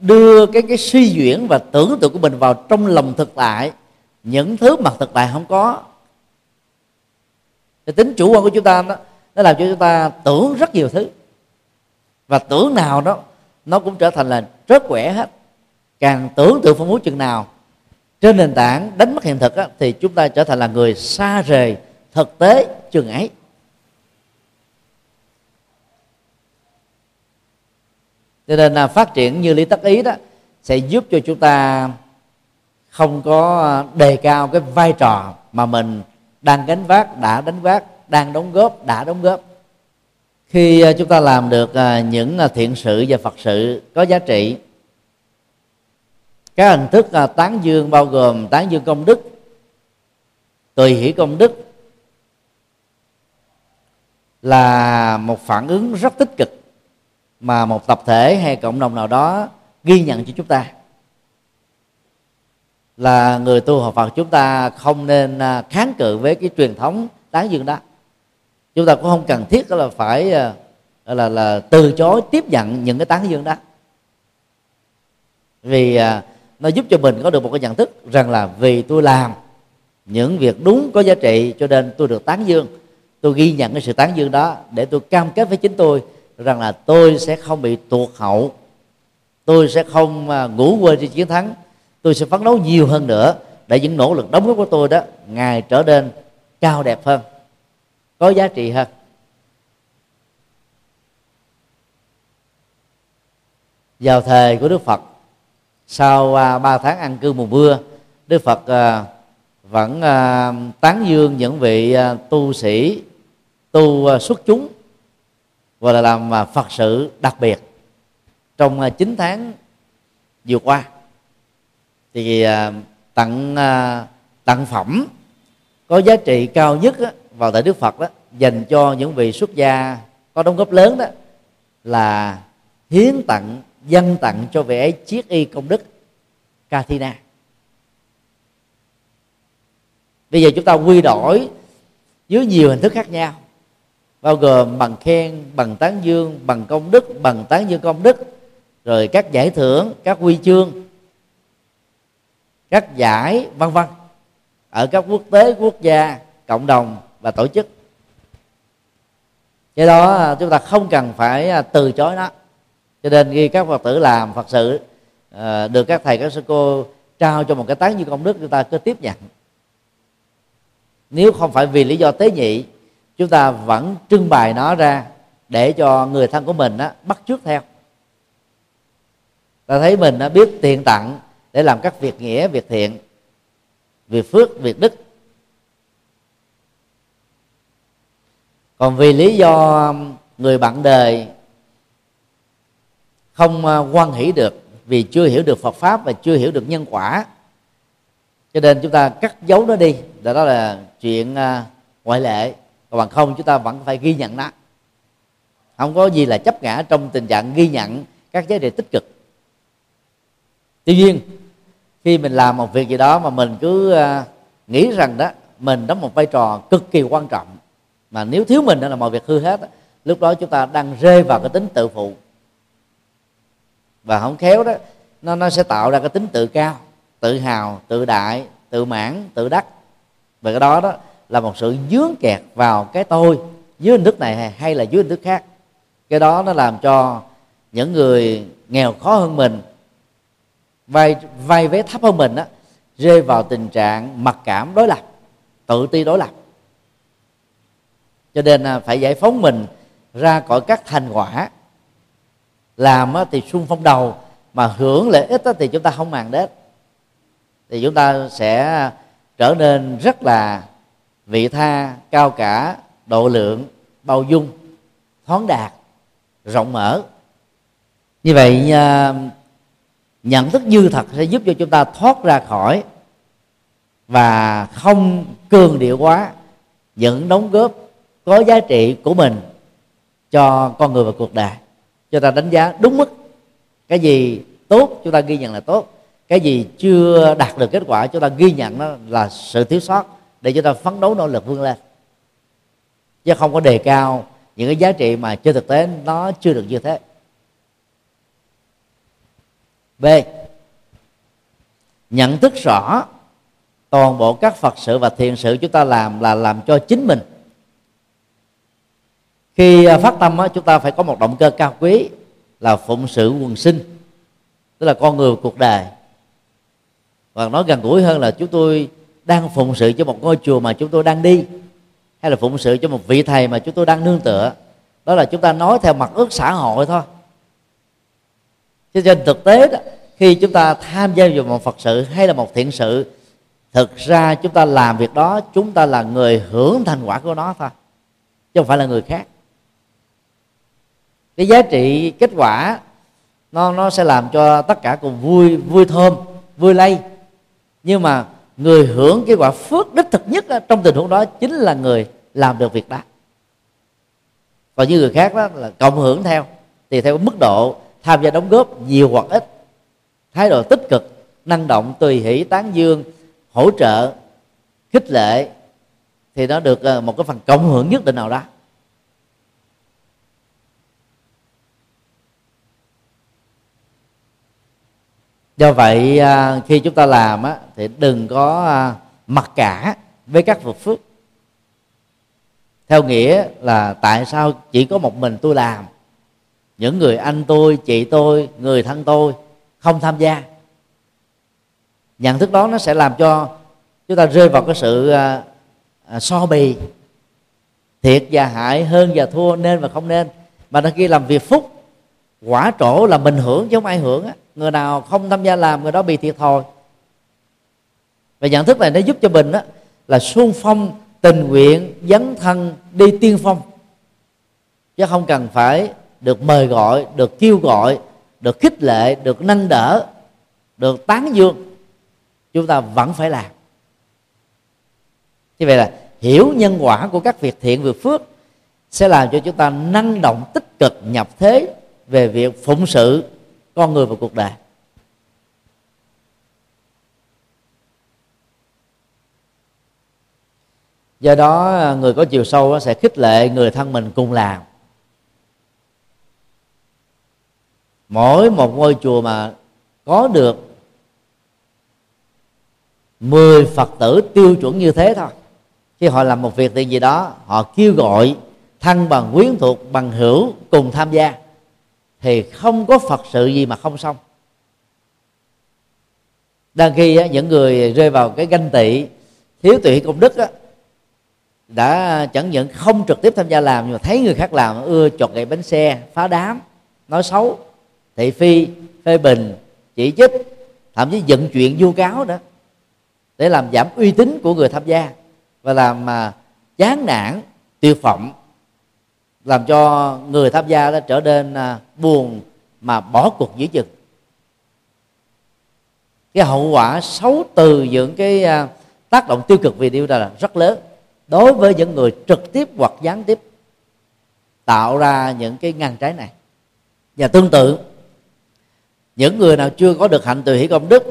đưa cái cái suy diễn và tưởng tượng của mình vào trong lòng thực tại. Những thứ mà thực tại không có cái tính chủ quan của chúng ta đó nó làm cho chúng ta tưởng rất nhiều thứ. Và tưởng nào đó nó cũng trở thành là rất quẻ hết. Càng tưởng tượng phong phú chừng nào trên nền tảng đánh mất hiện thực á, thì chúng ta trở thành là người xa rời thực tế chừng ấy. Cho nên là phát triển như lý tắc ý đó sẽ giúp cho chúng ta không có đề cao cái vai trò mà mình đang gánh vác, đã đánh vác, đang đóng góp, đã đóng góp. Khi à, chúng ta làm được à, những à, thiện sự và phật sự có giá trị, các hình thức tán dương bao gồm tán dương công đức, tùy hỷ công đức là một phản ứng rất tích cực mà một tập thể hay cộng đồng nào đó ghi nhận cho chúng ta là người tu học Phật, chúng ta không nên à, kháng cự với cái truyền thống tán dương đó. Chúng ta cũng không cần thiết là phải à, là là từ chối tiếp nhận những cái tán dương đó. Vì à, nó giúp cho mình có được một cái nhận thức rằng là vì tôi làm những việc đúng có giá trị cho nên tôi được tán dương. Tôi ghi nhận cái sự tán dương đó để tôi cam kết với chính tôi rằng là tôi sẽ không bị tuột hậu. Tôi sẽ không ngủ quên trên chiến thắng tôi sẽ phấn đấu nhiều hơn nữa để những nỗ lực đóng góp của tôi đó ngày trở nên cao đẹp hơn có giá trị hơn. Vào thời của đức phật sau uh, ba tháng ăn cư mùa mưa đức phật uh, vẫn à, tán dương những vị tu sĩ tu xuất chúng và là làm phật sự đặc biệt trong 9 tháng vừa qua thì à, tặng à, tặng phẩm có giá trị cao nhất vào tại Đức Phật đó dành cho những vị xuất gia có đóng góp lớn đó, là hiến tặng dân tặng cho vị ấy y công đức Katina bây giờ chúng ta quy đổi dưới nhiều hình thức khác nhau, bao gồm bằng khen, bằng tán dương, bằng công đức, bằng tán dương công đức, rồi các giải thưởng, các huy chương các giải vân vân. Ở các quốc tế quốc gia cộng đồng và tổ chức. Cái đó à, chúng ta không cần phải à, từ chối nó. Cho nên khi các phật tử làm phật sự à, được các thầy các sư cô trao cho một cái tán như công đức chúng ta cứ tiếp nhận. Nếu không phải vì lý do tế nhị chúng ta vẫn trưng bày nó ra để cho người thân của mình á, bắt trước theo. Ta thấy mình đã biết tiền tặng để làm các việc nghĩa việc thiện việc phước việc đức. Còn vì lý do um, người bạn đời không uh, quan hỷ được vì chưa hiểu được Phật pháp và chưa hiểu được nhân quả cho nên chúng ta cắt dấu nó đi. Đó, đó là chuyện uh, ngoại lệ. Còn bằng không chúng ta vẫn phải ghi nhận nó. Không có gì là chấp ngã trong tình trạng ghi nhận các giá trị tích cực. Tuy nhiên khi mình làm một việc gì đó mà mình cứ à, nghĩ rằng đó, mình đóng một vai trò cực kỳ quan trọng, mà nếu thiếu mình đó là mọi việc hư hết lúc đó chúng ta đang rơi vào cái tính tự phụ. Và không khéo đó, nó nó sẽ tạo ra cái tính tự cao, tự hào, tự đại, tự mãn, tự đắc. Và cái đó đó là một sự dướng kẹt vào cái tôi dưới hình thức này hay là dưới hình thức khác. Cái đó nó làm cho những người nghèo khó hơn mình vai vai vé thấp hơn mình á, rơi vào tình trạng mặc cảm, đối lập, tự ti, đối lập. Cho nên à, phải giải phóng mình ra khỏi các thành quả. Làm thì sung phong đầu, mà hưởng lợi ích thì chúng ta không màng đến. Thì chúng ta sẽ trở nên rất là vị tha, cao cả, độ lượng, bao dung, thoáng đạt, rộng mở. Như vậy à, nhận thức dư thật sẽ giúp cho chúng ta thoát ra khỏi và không cường điệu quá những đóng góp có giá trị của mình cho con người và cuộc đời. Cho ta đánh giá đúng mức cái gì tốt chúng ta ghi nhận là tốt, cái gì chưa đạt được kết quả chúng ta ghi nhận nó là sự thiếu sót để chúng ta phấn đấu nỗ lực vươn lên. Chứ không có đề cao những cái giá trị mà trên thực tế, nó chưa được như thế b. Nhận thức rõ toàn bộ các phật sự và thiền sự chúng ta làm là làm cho chính mình. Khi à, phát tâm chúng ta phải có một động cơ cao quý là phụng sự quần sinh, tức là con người cuộc đời. Và nói gần gũi hơn là chúng tôi đang phụng sự cho một ngôi chùa mà chúng tôi đang đi, hay là phụng sự cho một vị thầy mà chúng tôi đang nương tựa. Đó là chúng ta nói theo mặt ước xã hội thôi cho nên thực tế đó, khi chúng ta tham gia vào một phật sự hay là một thiện sự, thực ra chúng ta làm việc đó, chúng ta là người hưởng thành quả của nó thôi, chứ không phải là người khác. Cái giá trị, kết quả, nó nó sẽ làm cho tất cả cùng vui vui thơm, vui lây. Nhưng mà người hưởng cái quả phước đích thực nhất trong tình huống đó chính là người làm được việc đó. Còn những người khác đó là cộng hưởng theo thì theo mức độ tham gia đóng góp nhiều hoặc ít. Thái độ tích cực năng động tùy hỷ tán dương hỗ trợ khích lệ thì nó được ờ, một cái phần cộng hưởng nhất định nào đó. Do vậy ờ, khi chúng ta làm á, thì đừng có ờ, mặc cả với các vật phước. Theo nghĩa là tại sao chỉ có một mình tôi làm? Những người anh tôi chị tôi người thân tôi không tham gia. Nhận thức đó nó sẽ làm cho chúng ta rơi vào cái sự à, à, so bì. Thiệt và hại hơn và thua nên và không nên. Mà đôi khi làm việc phúc quả trổ là mình hưởng chứ không ai hưởng á. Người nào không tham gia làm người đó bị thiệt thòi. Và nhận thức này nó giúp cho mình á là xung phong tình nguyện dấn thân đi tiên phong. Chứ không cần phải được mời gọi, được kêu gọi, được khích lệ, được nâng đỡ, được tán dương, chúng ta vẫn phải làm. Như vậy là hiểu nhân quả của các việc thiện việc phước sẽ làm cho chúng ta năng động tích cực nhập thế về việc phụng sự con người và cuộc đời. Do đó, người có chiều sâu sẽ khích lệ người thân mình cùng làm. Mỗi một ngôi chùa mà có được 10 Phật tử tiêu chuẩn như thế thôi. Khi họ làm một việc gì đó họ kêu gọi thân bằng quyến thuộc bằng hữu cùng tham gia thì không có phật sự gì mà không xong. Đang khi những người rơi vào cái ganh tị thiếu tụy công đức á, đã chẳng những không trực tiếp tham gia làm nhưng mà thấy người khác làm ưa chọt gậy bánh xe phá đám nói xấu thị phi, phê bình, chỉ trích thậm chí dựng chuyện vu cáo đó để làm giảm uy tín của người tham gia và làm mà chán nản tiêu vọng, làm cho người tham gia đó trở nên à, buồn mà bỏ cuộc giữa chừng. Cái hậu quả xấu từ những cái à, tác động tiêu cực về điều đó là rất lớn đối với những người trực tiếp hoặc gián tiếp, tạo ra những cái ngăn trái này. Và tương tự những người nào chưa có được hạnh từ hỷ công đức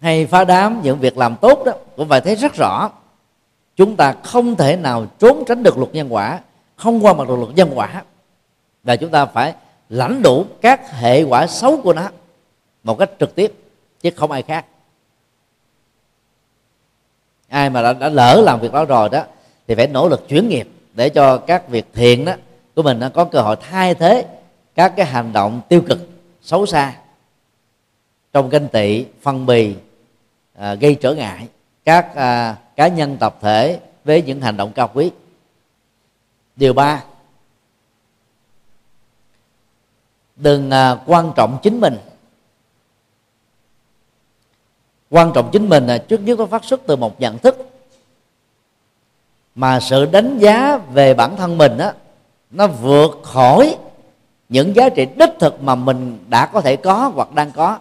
hay phá đám những việc làm tốt đó cũng phải thấy rất rõ chúng ta không thể nào trốn tránh được luật nhân quả không qua mặt được luật nhân quả. Và chúng ta phải lãnh đủ các hệ quả xấu của nó một cách trực tiếp chứ không ai khác. Ai mà đã, đã lỡ làm việc đó rồi đó thì phải nỗ lực chuyển nghiệp để cho các việc thiện đó của mình nó có cơ hội thay thế các cái hành động tiêu cực xấu xa trong ganh tị phân bì à, gây trở ngại các à, cá nhân tập thể với những hành động cao quý. Điều ba đừng à, quan trọng chính mình. Quan trọng chính mình là trước nhất nó phát xuất từ một nhận thức. Mà sự đánh giá về bản thân mình á nó vượt khỏi những giá trị đích thực mà mình đã có thể có hoặc đang có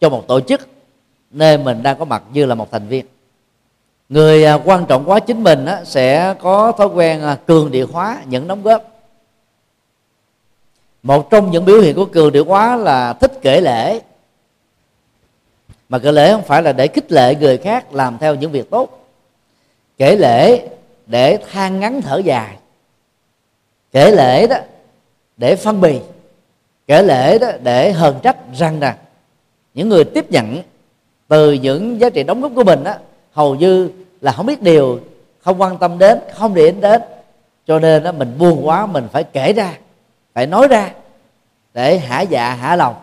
cho một tổ chức nơi mình đang có mặt như là một thành viên. Người à, quan trọng quá chính mình á, sẽ có thói quen à, cường địa hóa những đóng góp. Một trong những biểu hiện của cường địa hóa là thích kể lễ. Mà kể lễ không phải là để khích lệ người khác làm theo những việc tốt. Kể lễ để than ngắn thở dài. Kể lễ đó để phân bì. Kể lễ đó để hờn trách rằng rằng những người tiếp nhận từ những giá trị đóng góp của mình á hầu như là không biết điều không quan tâm đến không để ý đến. Cho nên đó mình buồn quá mình phải kể ra phải nói ra để hả dạ hả lòng.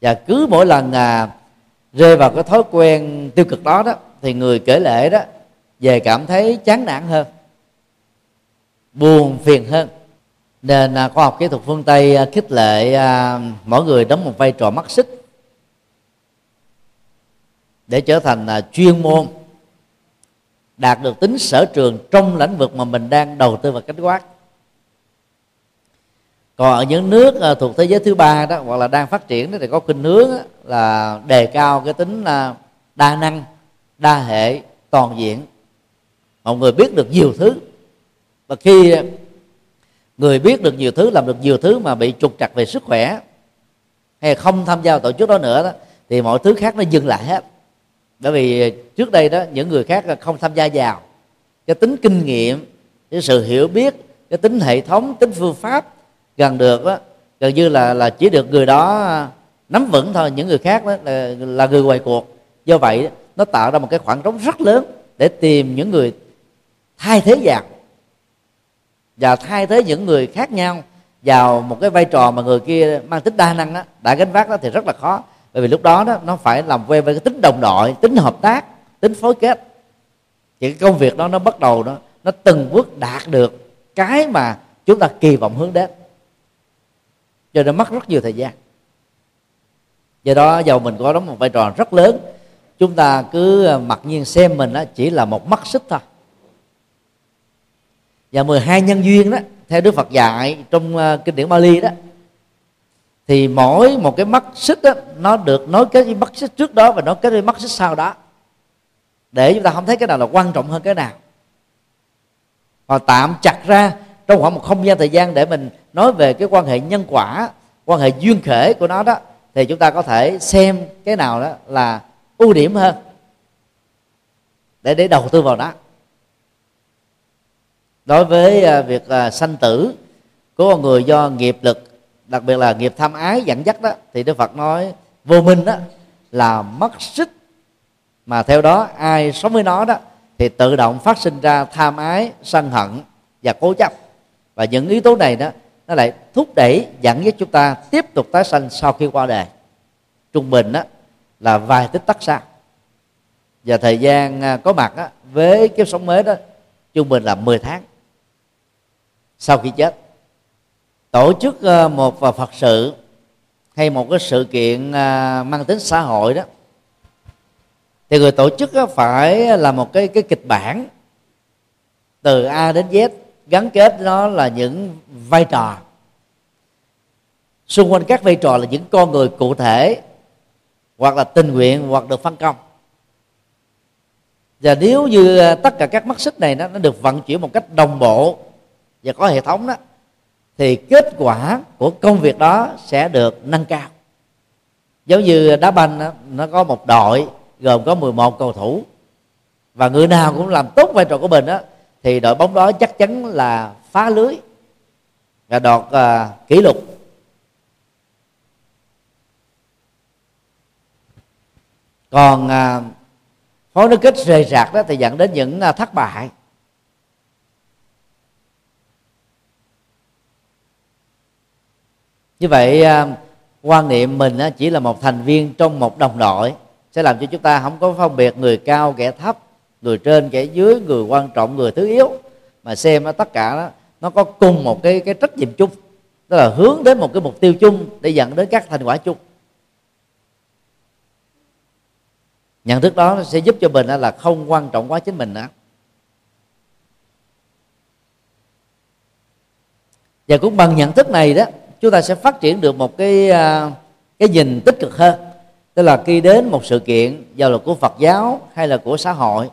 Và cứ mỗi lần à, rơi vào cái thói quen tiêu cực đó đó thì người kể lễ đó về cảm thấy chán nản hơn buồn phiền hơn nên à, khoa học kỹ thuật phương tây à, khích lệ à, mỗi người đóng một vai trò mắt xích để trở thành chuyên môn đạt được tính sở trường trong lĩnh vực mà mình đang đầu tư và cánh quát còn ở những nước thuộc thế giới thứ ba đó, hoặc là đang phát triển đó, thì có khuynh hướng là đề cao cái tính đa năng, đa hệ toàn diện. Mọi người biết được nhiều thứ. Và khi người biết được nhiều thứ làm được nhiều thứ mà bị trục trặc về sức khỏe hay không tham gia tổ chức đó nữa đó thì mọi thứ khác nó dừng lại hết. Bởi vì trước đây đó những người khác không tham gia vào. Cái tính kinh nghiệm cái sự hiểu biết cái tính hệ thống tính phương pháp gần được đó, gần như là là chỉ được người đó nắm vững thôi. Những người khác đó là, là người ngoài cuộc. Do vậy nó tạo ra một cái khoảng trống rất lớn để tìm những người thay thế vào và thay thế những người khác nhau vào một cái vai trò mà người kia mang tính đa năng đó, đã gánh vác đó thì rất là khó. Bởi vì lúc đó đó nó phải làm quen với cái tính đồng đội tính hợp tác tính phối kết. Thì cái công việc đó nó bắt đầu nó nó từng bước đạt được cái mà chúng ta kỳ vọng hướng đến. Cho nên mất rất nhiều thời gian. Do đó dầu mình có đóng một vai trò rất lớn. Chúng ta cứ à, mặc nhiên xem mình đó chỉ là một mắt xích thôi và 12 nhân duyên đó theo Đức Phật dạy trong ờ, kinh điển Bali đó thì mỗi một cái mắt xích đó, nó được nối kết với mắt xích trước đó và nối kết với mắt xích sau đó. Để chúng ta không thấy cái nào là quan trọng hơn cái nào. Và tạm chặt ra trong khoảng một không gian thời gian để mình nói về cái quan hệ nhân quả quan hệ duyên khể của nó đó thì chúng ta có thể xem cái nào đó là ưu điểm hơn. Để để đầu tư vào đó đối với à, việc à, sanh tử của con người do nghiệp lực đặc biệt là nghiệp tham ái dẫn dắt đó thì đức phật nói vô minh đó là mất sức. Mà theo đó ai sống với nó đó thì tự động phát sinh ra tham ái sân hận và cố chấp. Và những yếu tố này đó nó lại thúc đẩy dẫn dắt chúng ta tiếp tục tái sanh sau khi qua đời. Trung bình đó là vài tích tắc xa. Và thời gian à, có mặt đó, với kiếp sống mới đó trung bình là 10 tháng sau khi chết tổ chức ờ, một một phật sự hay một cái sự kiện ờ, mang tính xã hội đó thì người tổ chức phải là một cái cái kịch bản từ A đến Z gắn kết nó là những vai trò. Xung quanh các vai trò là những con người cụ thể hoặc là tình nguyện hoặc được phân công. Và nếu như tất cả các mắt xích này nó, nó được vận chuyển một cách đồng bộ và có hệ thống đó thì kết quả của công việc đó sẽ được nâng cao. Giống như đá banh đó, nó có một đội gồm có 11 cầu thủ và người nào cũng làm tốt vai trò của mình đó thì đội bóng đó chắc chắn là phá lưới và đoạt uh, kỷ lục. Còn uh, phối nước kết rời rạc đó thì dẫn đến những uh, thất bại. Như vậy à, quan niệm mình chỉ là một thành viên trong một đồng đội, sẽ làm cho chúng ta không có phân biệt người cao, kẻ thấp, người trên, kẻ dưới, người quan trọng, người thứ yếu. Mà xem tất cả đó, nó có cùng một cái cái trách nhiệm chung, tức là hướng đến một cái mục tiêu chung để dẫn đến các thành quả chung. Nhận thức đó sẽ giúp cho mình là không quan trọng quá chính mình nữa và cũng bằng nhận thức này đó chúng ta sẽ phát triển được một cái à, cái nhìn tích cực hơn. Tức là khi đến một sự kiện giao là của Phật giáo hay là của xã hội,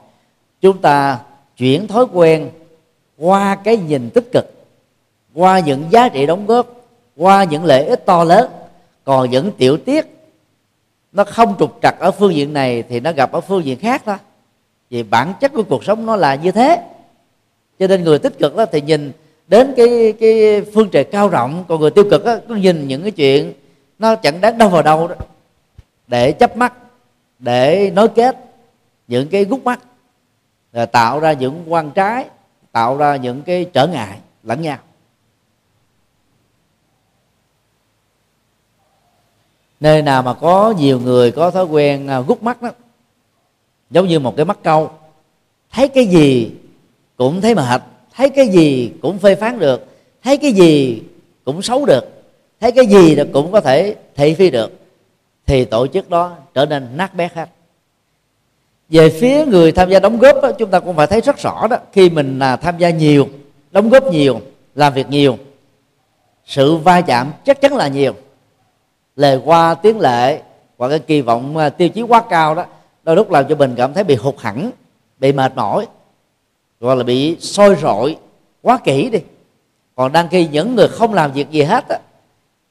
chúng ta chuyển thói quen qua cái nhìn tích cực, qua những giá trị đóng góp, qua những lợi ích to lớn. Còn những tiểu tiết nó không trục trặc ở phương diện này thì nó gặp ở phương diện khác thôi. Vì bản chất của cuộc sống nó là như thế. Cho nên người tích cực đó thì nhìn đến cái cái phương trời cao rộng, còn người tiêu cực á, cứ nhìn những cái chuyện nó chẳng đáng đâu vào đâu đó. Để chấp mắt, để nối kết những cái gút mắt, là tạo ra những quan trái, tạo ra những cái trở ngại lẫn nhau. Nơi nào mà có nhiều người có thói quen à, gút mắt đó, giống như một cái mắt câu, thấy cái gì cũng thấy mệt thấy cái gì cũng phê phán được thấy cái gì cũng xấu được thấy cái gì cũng có thể thị phi được thì tổ chức đó trở nên nát bét hết. Về phía người tham gia đóng góp đó, chúng ta cũng phải thấy rất rõ đó khi mình là tham gia nhiều đóng góp nhiều làm việc nhiều sự va chạm chắc chắn là nhiều. Lời qua tiếng lệ hoặc cái kỳ vọng à, tiêu chí quá cao đó đôi lúc làm cho mình cảm thấy bị hụt hẳn bị mệt mỏi gọi là bị sôi rọi quá kỹ đi. Còn đăng ký những người không làm việc gì hết á,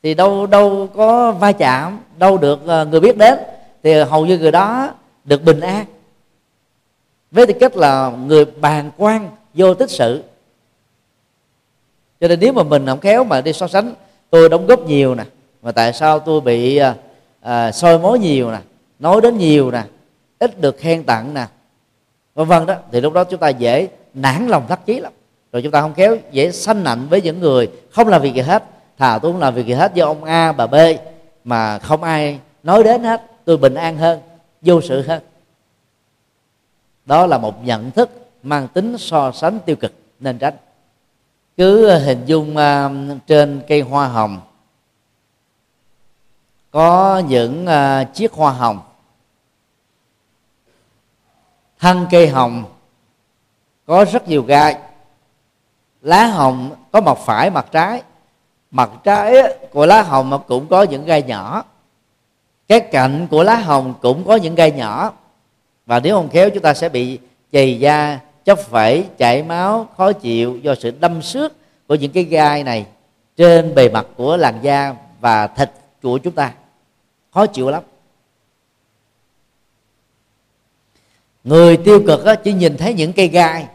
thì đâu đâu có va chạm đâu được ờ, người biết đến thì hầu như người đó được bình an. Với tư cách là người bàn quan vô tích sự. Cho nên nếu mà mình không khéo mà đi so sánh tôi đóng góp nhiều nè mà tại sao tôi bị à, soi mối nhiều nè nói đến nhiều nè ít được khen tặng nè vân vân đó. Thì lúc đó chúng ta dễ nản lòng thất chí lắm. Rồi chúng ta không khéo dễ sanh nạnh với những người không làm việc gì hết. Thà tôi không làm việc gì hết do ông a bà b mà không ai nói đến hết. Tôi bình an hơn vô sự hơn. Đó là một nhận thức mang tính so sánh tiêu cực nên tránh. Cứ hình dung uh, trên cây hoa hồng có những uh, chiếc hoa hồng thân cây hồng, có rất nhiều gai. Lá hồng có mặt phải, mặt trái. Mặt trái của lá hồng cũng có những gai nhỏ. Cái cạnh của lá hồng cũng có những gai nhỏ. Và nếu không khéo, chúng ta sẽ bị chày da, chóc phẩy, chảy máu, khó chịu do sự đâm xước của những cái gai này trên bề mặt của làn da và thịt của chúng ta. Khó chịu lắm. Người tiêu cực á, chỉ nhìn thấy những cây gai.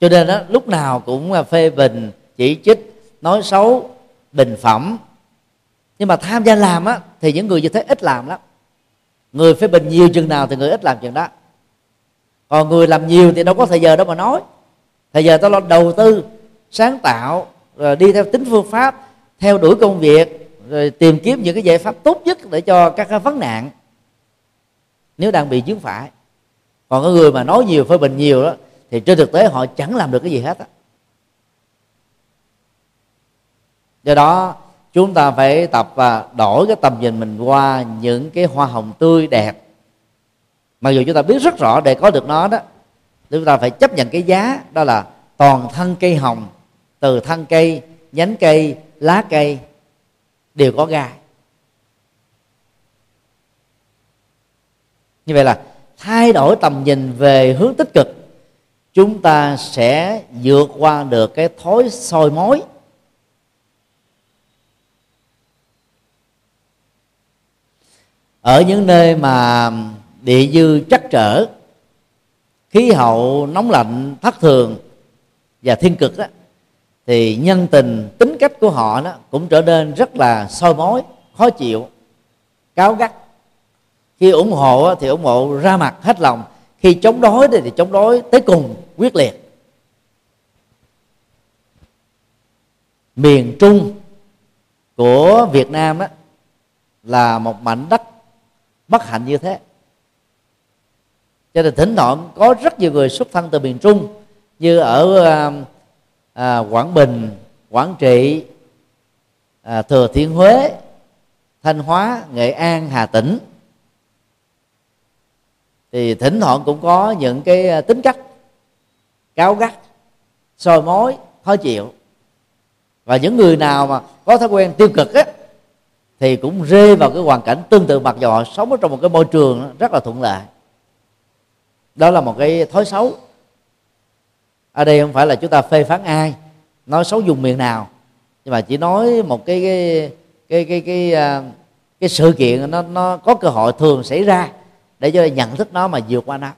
Cho nên đó, lúc nào cũng à, phê bình chỉ trích nói xấu bình phẩm. Nhưng mà tham gia làm á thì những người như thế ít làm lắm. Người phê bình nhiều chừng nào thì người ít làm chừng đó. Còn người làm nhiều thì đâu có thời giờ đâu mà nói. Thời giờ tao lo đầu tư sáng tạo rồi đi theo tính phương pháp theo đuổi công việc rồi tìm kiếm những cái giải pháp tốt nhất để cho các cái vấn nạn. Nếu đang bị chứng phải còn có người mà nói nhiều phê bình nhiều đó, thì trên thực tế họ chẳng làm được cái gì hết á. Do đó, chúng ta phải tập và đổi cái tầm nhìn mình qua những cái hoa hồng tươi đẹp. Mặc dù chúng ta biết rất rõ để có được nó đó chúng ta phải chấp nhận cái giá, đó là toàn thân cây hồng, từ thân cây, nhánh cây, lá cây đều có gai. Như vậy là thay đổi tầm nhìn về hướng tích cực, chúng ta sẽ vượt qua được cái thói soi mối ở những nơi mà địa dư chắc trở, khí hậu nóng lạnh, thất thường và thiên cực đó thì nhân tình, tính cách của họ đó cũng trở nên rất là soi mối khó chịu cáo gắt khi ủng hộ thì ủng hộ ra mặt hết lòng. Khi chống đối thì chống đối tới cùng quyết liệt. Miền trung của việt nam đó là một mảnh đất bất hạnh như thế. Cho nên thỉnh thoảng có rất nhiều người xuất thân từ miền trung như ở à, à, quảng bình quảng trị à, thừa thiên huế thanh hóa nghệ an hà tĩnh thì thỉnh thoảng cũng có những cái ờ, tính cách cáo gắt soi mối khó chịu. Và những người nào mà có thói quen tiêu cực á thì cũng rơi vào cái hoàn cảnh tương tự mặc dù họ sống ở trong một cái môi trường rất là thuận lợi. Đó là một cái thói xấu. Ở đây không phải là chúng ta phê phán ai nói xấu dùng miền nào nhưng mà chỉ nói một cái cái cái cái cái, cái, cái sự kiện nó nó có cơ hội thường xảy ra để cho nhận thức nó mà vượt qua nó.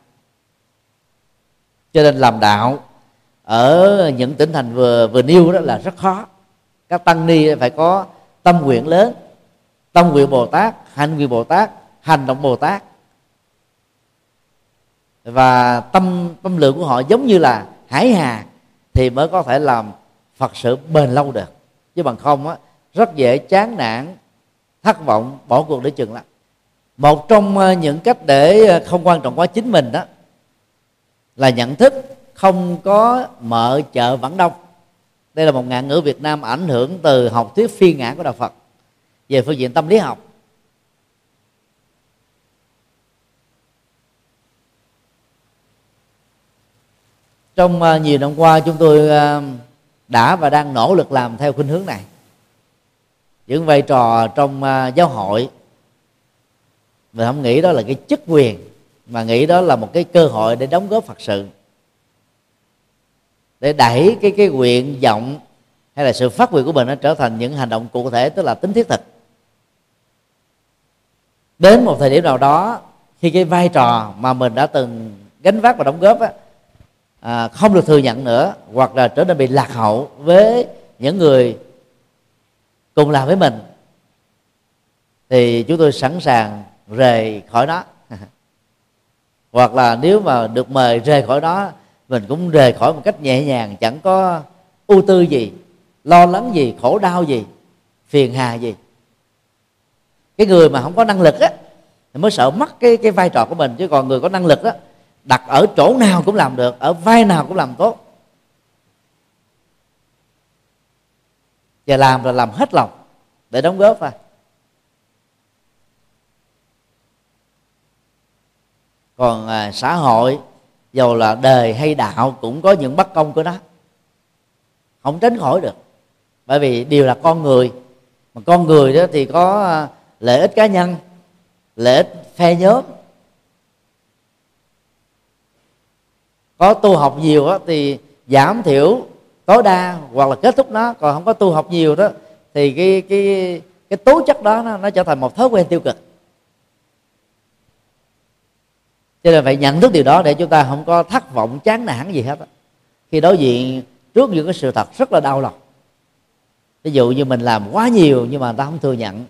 Cho nên làm đạo ở những tỉnh thành vừa vừa nêu đó là rất khó. Các tăng ni phải có tâm nguyện lớn, tâm nguyện bồ tát, hành nguyện bồ tát, hành động bồ tát. Và tâm tâm lượng của họ giống như là hải hà thì mới có thể làm phật sự bền lâu được. Chứ bằng không á, rất dễ chán nản, thất vọng, bỏ cuộc để chừng lắm một trong ờ, những cách để ờ, không quan trọng quá chính mình đó, là nhận thức không có mở chợ vẫn đông. Đây là một ngạn ngữ việt nam ảnh hưởng từ học thuyết phi ngã của đạo phật. Về phương diện tâm lý học. Trong ờ, nhiều năm qua chúng tôi đã và đang nỗ lực làm theo khuynh hướng này. Những vai trò trong giáo hội mình không nghĩ đó là cái chức quyền mà nghĩ đó là một cái cơ hội để đóng góp phật sự. Để đẩy cái cái nguyện vọng hay là sự phát nguyện của mình nó trở thành những hành động cụ thể tức là tính thiết thực. Đến một thời điểm nào đó khi cái vai trò mà mình đã từng gánh vác và đóng góp á, à, không được thừa nhận nữa hoặc là trở nên bị lạc hậu với những người cùng làm với mình thì chúng tôi sẵn sàng rời khỏi nó. Hoặc là nếu mà được mời rời khỏi đó, mình cũng rời khỏi một cách nhẹ nhàng, chẳng có ưu tư gì, lo lắng gì, khổ đau gì, phiền hà gì. Cái người mà không có năng lực á, thì mới sợ mất cái cái vai trò của mình, chứ còn người có năng lực á, đặt ở chỗ nào cũng làm được, ở vai nào cũng làm tốt. Và làm là làm hết lòng để đóng góp thôi còn à, xã hội dầu là đời hay đạo cũng có những bất công của nó. Không tránh khỏi được. Bởi vì đều là con người. Mà con người đó thì có à, lợi ích cá nhân lợi ích phe nhóm. Có tu học nhiều đó, thì giảm thiểu tối đa hoặc là kết thúc nó. Còn không có tu học nhiều đó thì cái cái cái tố chất đó nó, nó trở thành một thói quen tiêu cực. Cho nên phải nhận thức điều đó để chúng ta không có thất vọng chán nản gì hết khi đối diện trước những cái sự thật rất là đau lòng. Ví dụ như mình làm quá nhiều nhưng mà người ta không thừa nhận.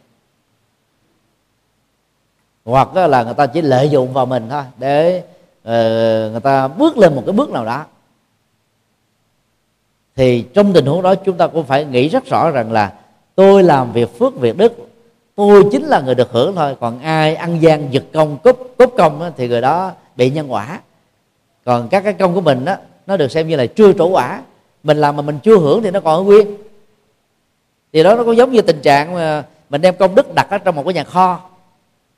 Hoặc là người ta chỉ lợi dụng vào mình thôi để uh, người ta bước lên một cái bước nào đó. Thì trong tình huống đó chúng ta cũng phải nghĩ rất rõ rằng là tôi làm việc phước việc đức tôi chính là người được hưởng thôi. Còn ai ăn gian giật công, cúp cúp công thì người đó bị nhân quả. Còn các cái công của mình đó nó được xem như là chưa trổ quả. Mình làm mà mình chưa hưởng thì nó còn ở nguyên. Thì đó nó cũng giống như tình trạng mà mình đem công đức đặt ở trong một cái nhà kho,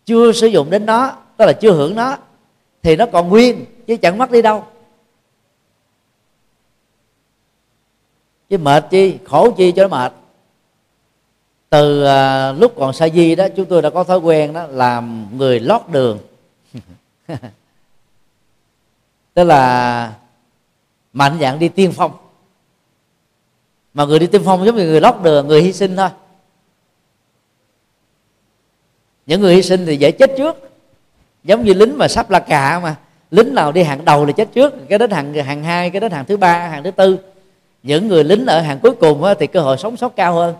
chưa sử dụng đến nó, tức là chưa hưởng nó, thì nó còn nguyên, chứ chẳng mất đi đâu. Chứ mệt chi, khổ chi cho nó mệt từ à, lúc còn sa di đó, chúng tôi đã có thói quen đó làm người lót đường. Tức là mạnh dạng đi tiên phong. Mà người đi tiên phong giống như người lót đường, người hy sinh thôi. Những người hy sinh thì dễ chết trước. Giống như lính mà sắp la cà mà, lính nào đi hàng đầu là chết trước. Cái đến hàng hàng hai, cái đến hàng thứ ba, hàng thứ tư. Những người lính ở hàng cuối cùng thì cơ hội sống sót cao hơn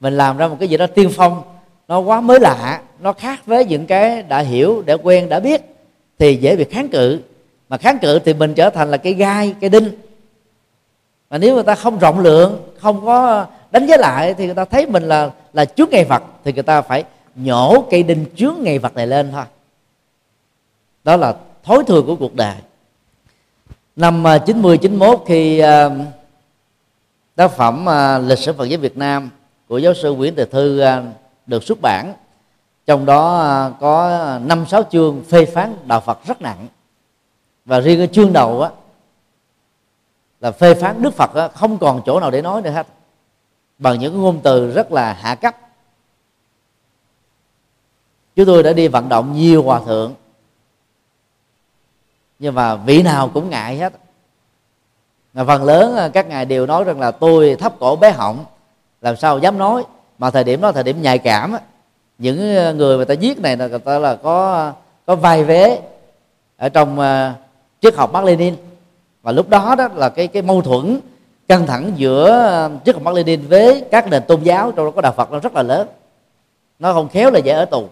mình làm ra một cái gì đó tiên phong. Nó quá mới lạ, nó khác với những cái đã hiểu, đã quen, đã biết. Thì dễ bị kháng cự. Mà kháng cự thì mình trở thành là cái gai, cái đinh. Mà nếu người ta không rộng lượng, không có đánh giá lại thì người ta thấy mình là là trước ngày vật, thì người ta phải nhổ cây đinh chướng ngày vật này lên thôi. Đó là thối thừa của cuộc đời. Năm à, 90 91 khi à, tác phẩm à, lịch sử Phật giáo Việt Nam của giáo sư Nguyễn Thị Thư à, được xuất bản. Trong đó à, có năm sáu chương phê phán đạo Phật rất nặng. Và riêng cái chương đầu á là phê phán Đức Phật á, không còn chỗ nào để nói nữa hết. Bằng những ngôn từ rất là hạ cấp. Chúng tôi đã đi vận động nhiều hòa thượng. Nhưng mà vị nào cũng ngại hết. Mà phần lớn à, các ngài đều nói rằng là tôi thấp cổ bé họng làm sao dám nói? Mà thời điểm đó thời điểm nhạy cảm á, những ờ, người mà ta giết này là người ta là có có vai vế ở trong uh, triết học Mark Lenin. Và lúc đó đó là cái cái mâu thuẫn căng thẳng giữa ờ, triết học Mark Lenin với các nền tôn giáo trong đó có đạo Phật nó rất là lớn. Nó không khéo là dễ ở tù.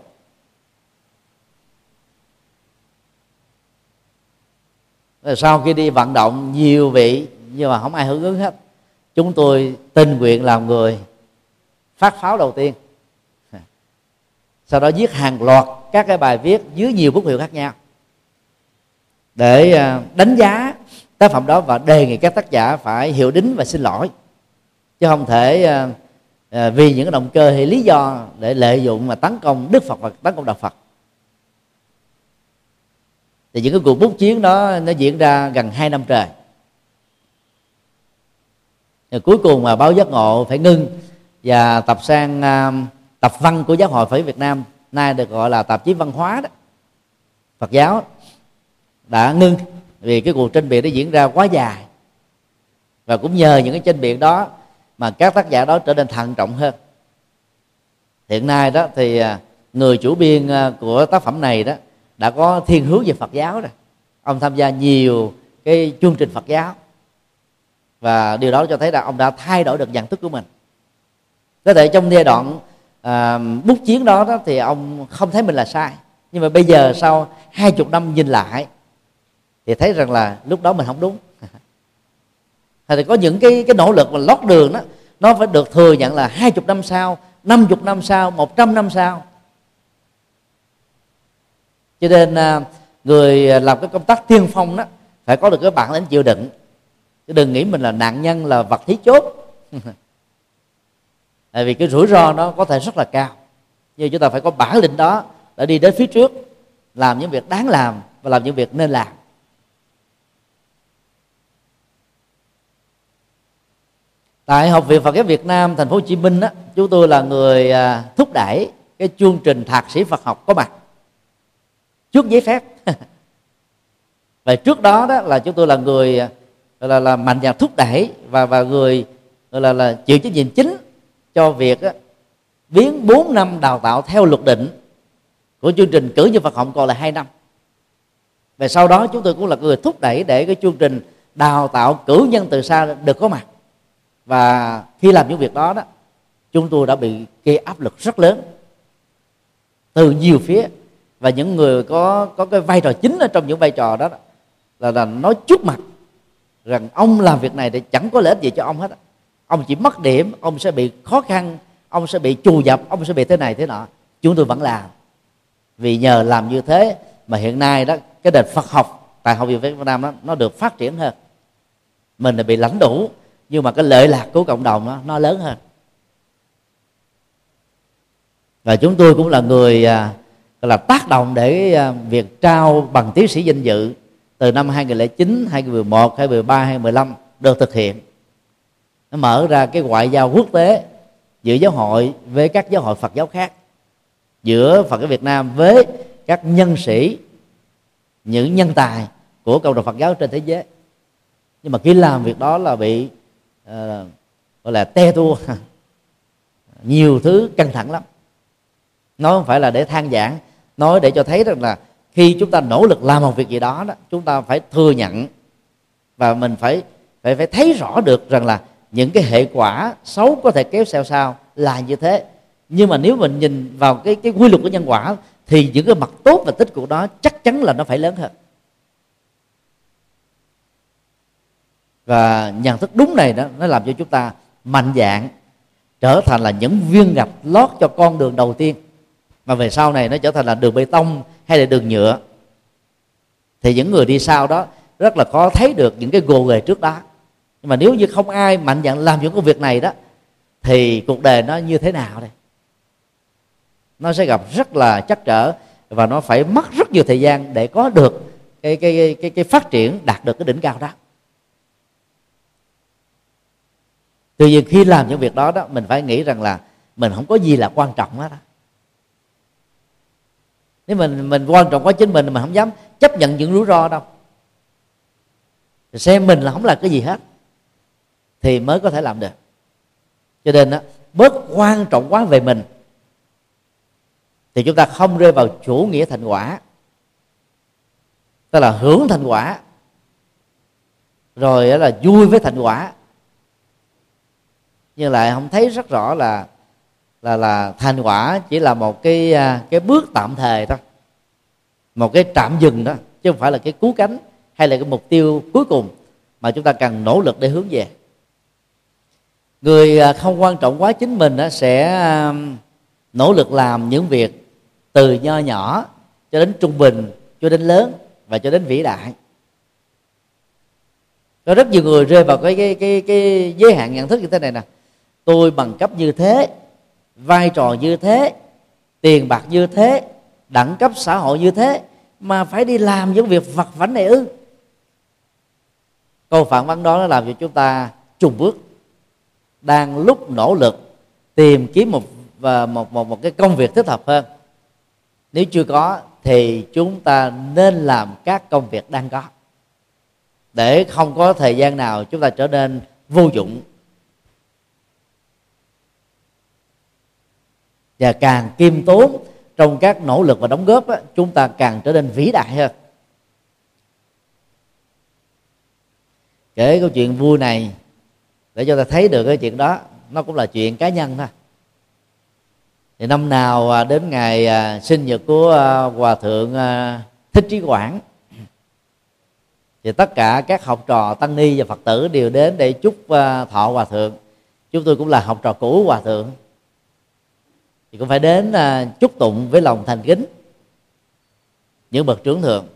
Sau khi đi vận động nhiều vị nhưng mà không ai hưởng ứng hết chúng tôi tình nguyện làm người phát pháo đầu tiên. Sau đó viết hàng loạt các cái bài viết dưới nhiều bút hiệu khác nhau để à, đánh giá tác phẩm đó và đề nghị các tác giả phải hiểu đính và xin lỗi. Chứ không thể à, à, vì những động cơ hay lý do để lợi dụng mà tấn công đức phật và tấn công đạo phật. Thì những cái cuộc bút chiến đó nó diễn ra gần hai năm trời rồi cuối cùng mà báo giác ngộ phải ngưng và tập sang uh, tập văn của giáo hội phật Việt Nam nay được gọi là tạp chí văn hóa đó. Phật giáo đã ngưng vì cái cuộc tranh biện nó diễn ra quá dài. Và cũng nhờ những cái tranh biện đó mà các tác giả đó trở nên thận trọng hơn. Hiện nay đó thì à, người chủ biên à, của tác phẩm này đó đã có thiên hướng về Phật giáo rồi. Ông tham gia nhiều cái chương trình Phật giáo và điều đó cho thấy là ông đã thay đổi được nhận thức của mình. Có thể trong giai đoạn à, bút chiến đó, đó thì ông không thấy mình là sai. Nhưng mà bây giờ sau hai chục năm nhìn lại thì thấy rằng là lúc đó mình không đúng. Thì có những cái cái nỗ lực mà lót đường đó nó phải được thừa nhận là hai chục năm sau năm chục năm sau một trăm năm sau. Cho nên à, người làm cái công tác tiên phong đó phải có được cái bản lĩnh chịu đựng chứ đừng nghĩ mình là nạn nhân là vật thí chốt. Tại vì cái rủi ro nó có thể rất là cao. Nhưng chúng ta phải có bản lĩnh đó để đi đến phía trước làm những việc đáng làm và làm những việc nên làm. Tại học viện Phật giáo Việt Nam thành phố Hồ Chí Minh đó, chúng tôi là người à, thúc đẩy cái chương trình thạc sĩ Phật học có mặt. Trước giấy phép. Và trước đó đó là chúng tôi là người à, gọi là là mạnh dạn thúc đẩy và và người là là chịu trách nhiệm chính cho việc á, biến 4 năm đào tạo theo luật định của chương trình cử nhân Phật học còn là hai năm. Và sau đó chúng tôi cũng là người thúc đẩy để cái chương trình đào tạo cử nhân từ xa được có mặt. Và khi làm những việc đó đó chúng tôi đã bị gây áp lực rất lớn từ nhiều phía. Và những người có có cái vai trò chính ở trong những vai trò đó là là nói trước mặt rằng ông làm việc này thì chẳng có lợi ích gì cho ông hết ông chỉ mất điểm ông sẽ bị khó khăn ông sẽ bị trù dập ông sẽ bị thế này thế nọ. Chúng tôi vẫn làm. Vì nhờ làm như thế mà hiện nay đó cái nền Phật học tại học viện Việt Nam đó nó được phát triển hơn. Mình là bị lãnh đủ nhưng mà cái lợi lạc của cộng đồng đó, nó lớn hơn. Và chúng tôi cũng là người à, là tác động để à, việc trao bằng tiến sĩ danh dự từ năm 2009, 2011, 2013, 2015 được thực hiện. Nó mở ra cái ngoại giao quốc tế giữa giáo hội với các giáo hội Phật giáo khác giữa Phật giáo Việt Nam với các nhân sĩ những nhân tài của cộng đồng Phật giáo trên thế giới. Nhưng mà khi làm việc đó là bị uh, gọi là te tua. Nhiều thứ căng thẳng lắm. Nó không phải là để than giảng nói để cho thấy rằng là khi chúng ta nỗ lực làm một việc gì đó đó, chúng ta phải thừa nhận và mình phải phải phải thấy rõ được rằng là những cái hệ quả xấu có thể kéo theo sau là như thế. Nhưng mà nếu mình nhìn vào cái cái quy luật của nhân quả thì những cái mặt tốt và tích cực đó chắc chắn là nó phải lớn hơn. Và nhận thức đúng này đó, nó làm cho chúng ta mạnh dạng, trở thành là những viên gạch lót cho con đường đầu tiên. Mà về sau này nó trở thành là đường bê tông hay là đường nhựa. Thì những người đi sau đó rất là khó thấy được những cái gồ ghề trước đó. Nhưng mà nếu như không ai mạnh dạn làm những công việc này đó, thì cuộc đời nó như thế nào đây? Nó sẽ gặp rất là chắc trở và nó phải mất rất nhiều thời gian để có được cái cái cái cái phát triển đạt được cái đỉnh cao đó. Tuy nhiên khi làm những việc đó đó, mình phải nghĩ rằng là mình không có gì là quan trọng hết đó nếu mình mình quan trọng quá chính mình mà không dám chấp nhận những rủi ro đâu. Thì xem mình là không là cái gì hết, thì mới có thể làm được. Cho nên đó bớt quan trọng quá về mình, thì chúng ta không rơi vào chủ nghĩa thành quả, tức là hưởng thành quả, rồi là vui với thành quả. Nhưng lại không thấy rất rõ là là là thành quả chỉ là một cái à, cái bước tạm thời thôi. Một cái trạm dừng đó, chứ không phải là cái cứu cánh hay là cái mục tiêu cuối cùng mà chúng ta cần nỗ lực để hướng về. Người à, không quan trọng quá chính mình sẽ à, nỗ lực làm những việc từ nho nhỏ cho đến trung bình, cho đến lớn và cho đến vĩ đại. Có rất nhiều người rơi vào cái cái cái cái giới hạn nhận thức như thế này nè. Tôi bằng cấp như thế vai trò như thế, tiền bạc như thế, đẳng cấp xã hội như thế, mà phải đi làm những việc vặt vãnh này ư? Câu phản vấn đó nó làm cho chúng ta trùng bước, đang lúc nỗ lực tìm kiếm một, và một một một cái công việc thích hợp hơn. Nếu chưa có, thì chúng ta nên làm các công việc đang có. Để không có thời gian nào chúng ta trở nên vô dụng. Và càng kiêm tốn trong các nỗ lực và đóng góp á, chúng ta càng trở nên vĩ đại hơn. Kể câu chuyện vui này để cho ta thấy được cái chuyện đó nó cũng là chuyện cá nhân thôi. Thì năm nào à, đến ngày à, sinh nhật của à, hòa thượng thích trí quảng thì tất cả các học trò tăng ni và phật tử đều đến để chúc thọ hòa thượng. Chúng tôi cũng là học trò cũ hòa thượng thì cũng phải đến à, chúc tụng với lòng thành kính những bậc trưởng thượng.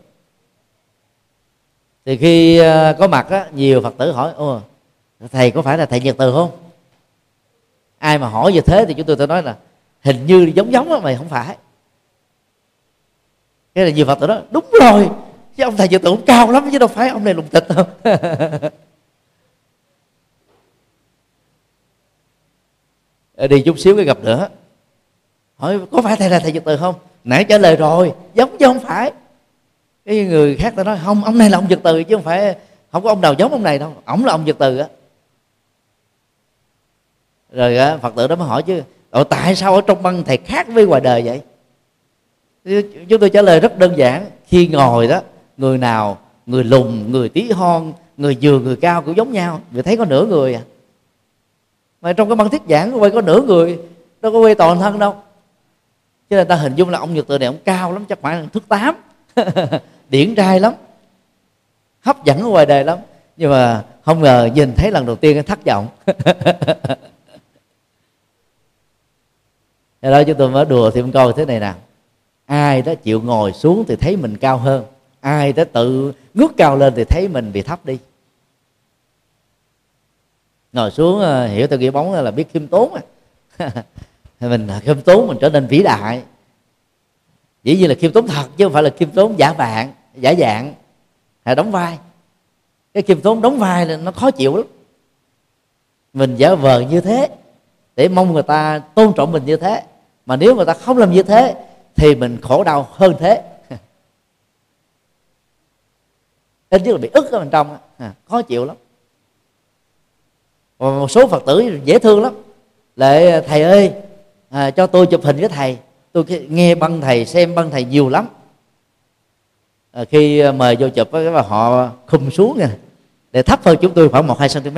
Thì khi à, có mặt á, nhiều phật tử hỏi ô thầy có phải là thầy nhật từ không? Ai mà hỏi như thế thì chúng tôi tôi nói là hình như giống giống á mày không phải. Cái là nhiều phật tử đó đúng rồi chứ ông thầy nhật từ cũng cao lắm chứ đâu phải ông này lùng tịch đâu. Đi chút xíu cái gặp nữa hỏi có phải thầy là thầy nhật từ không? Nãy trả lời rồi giống chứ không phải. Cái người khác ta nói không ông này là ông nhật từ chứ không phải không có ông nào giống ông này đâu ổng là ông nhật từ á. Rồi á, phật tử đó mới hỏi chứ Ồ, tại sao ở trong băng thầy khác với ngoài đời vậy? Chúng tôi trả lời rất đơn giản khi ngồi đó người nào người lùn người tí hon người vừa người cao cũng giống nhau người thấy có nửa người à. Mà trong cái băng thiết giảng quay có nửa người đâu có quay toàn thân đâu cho nên ta hình dung là ông nhật từ này ông cao lắm, chắc khoảng thước tám. Điển trai lắm, hấp dẫn ở ngoài đời lắm. Nhưng mà không ngờ nhìn thấy lần đầu tiên thất vọng. Thế đó chúng tôi mới đùa thêm câu thế này nè. Ai đó chịu ngồi xuống thì thấy mình cao hơn. Ai đó tự ngước cao lên thì thấy mình bị thấp đi. Ngồi xuống ờ, hiểu theo nghĩa bóng là biết khiêm tốn à. mình khiêm tốn mình trở nên vĩ đại. Dĩ nhiên là khiêm tốn thật chứ không phải là khiêm tốn giả bạn, giả dạng. Hay đóng vai. Cái khiêm tốn đóng vai là nó khó chịu lắm. Mình giả vờ như thế để mong người ta tôn trọng mình như thế. Mà nếu người ta không làm như thế thì mình khổ đau hơn thế. Ít nhất là bị ức ở bên trong à, khó chịu lắm. Và một số phật tử dễ thương lắm. Lại thầy ơi à, cho tôi chụp hình với thầy. Tôi nghe băng thầy xem băng thầy nhiều lắm. À, khi à, mời vô chụp cái mà họ khum xuống nè. Để thấp hơn chúng tôi khoảng một hai cm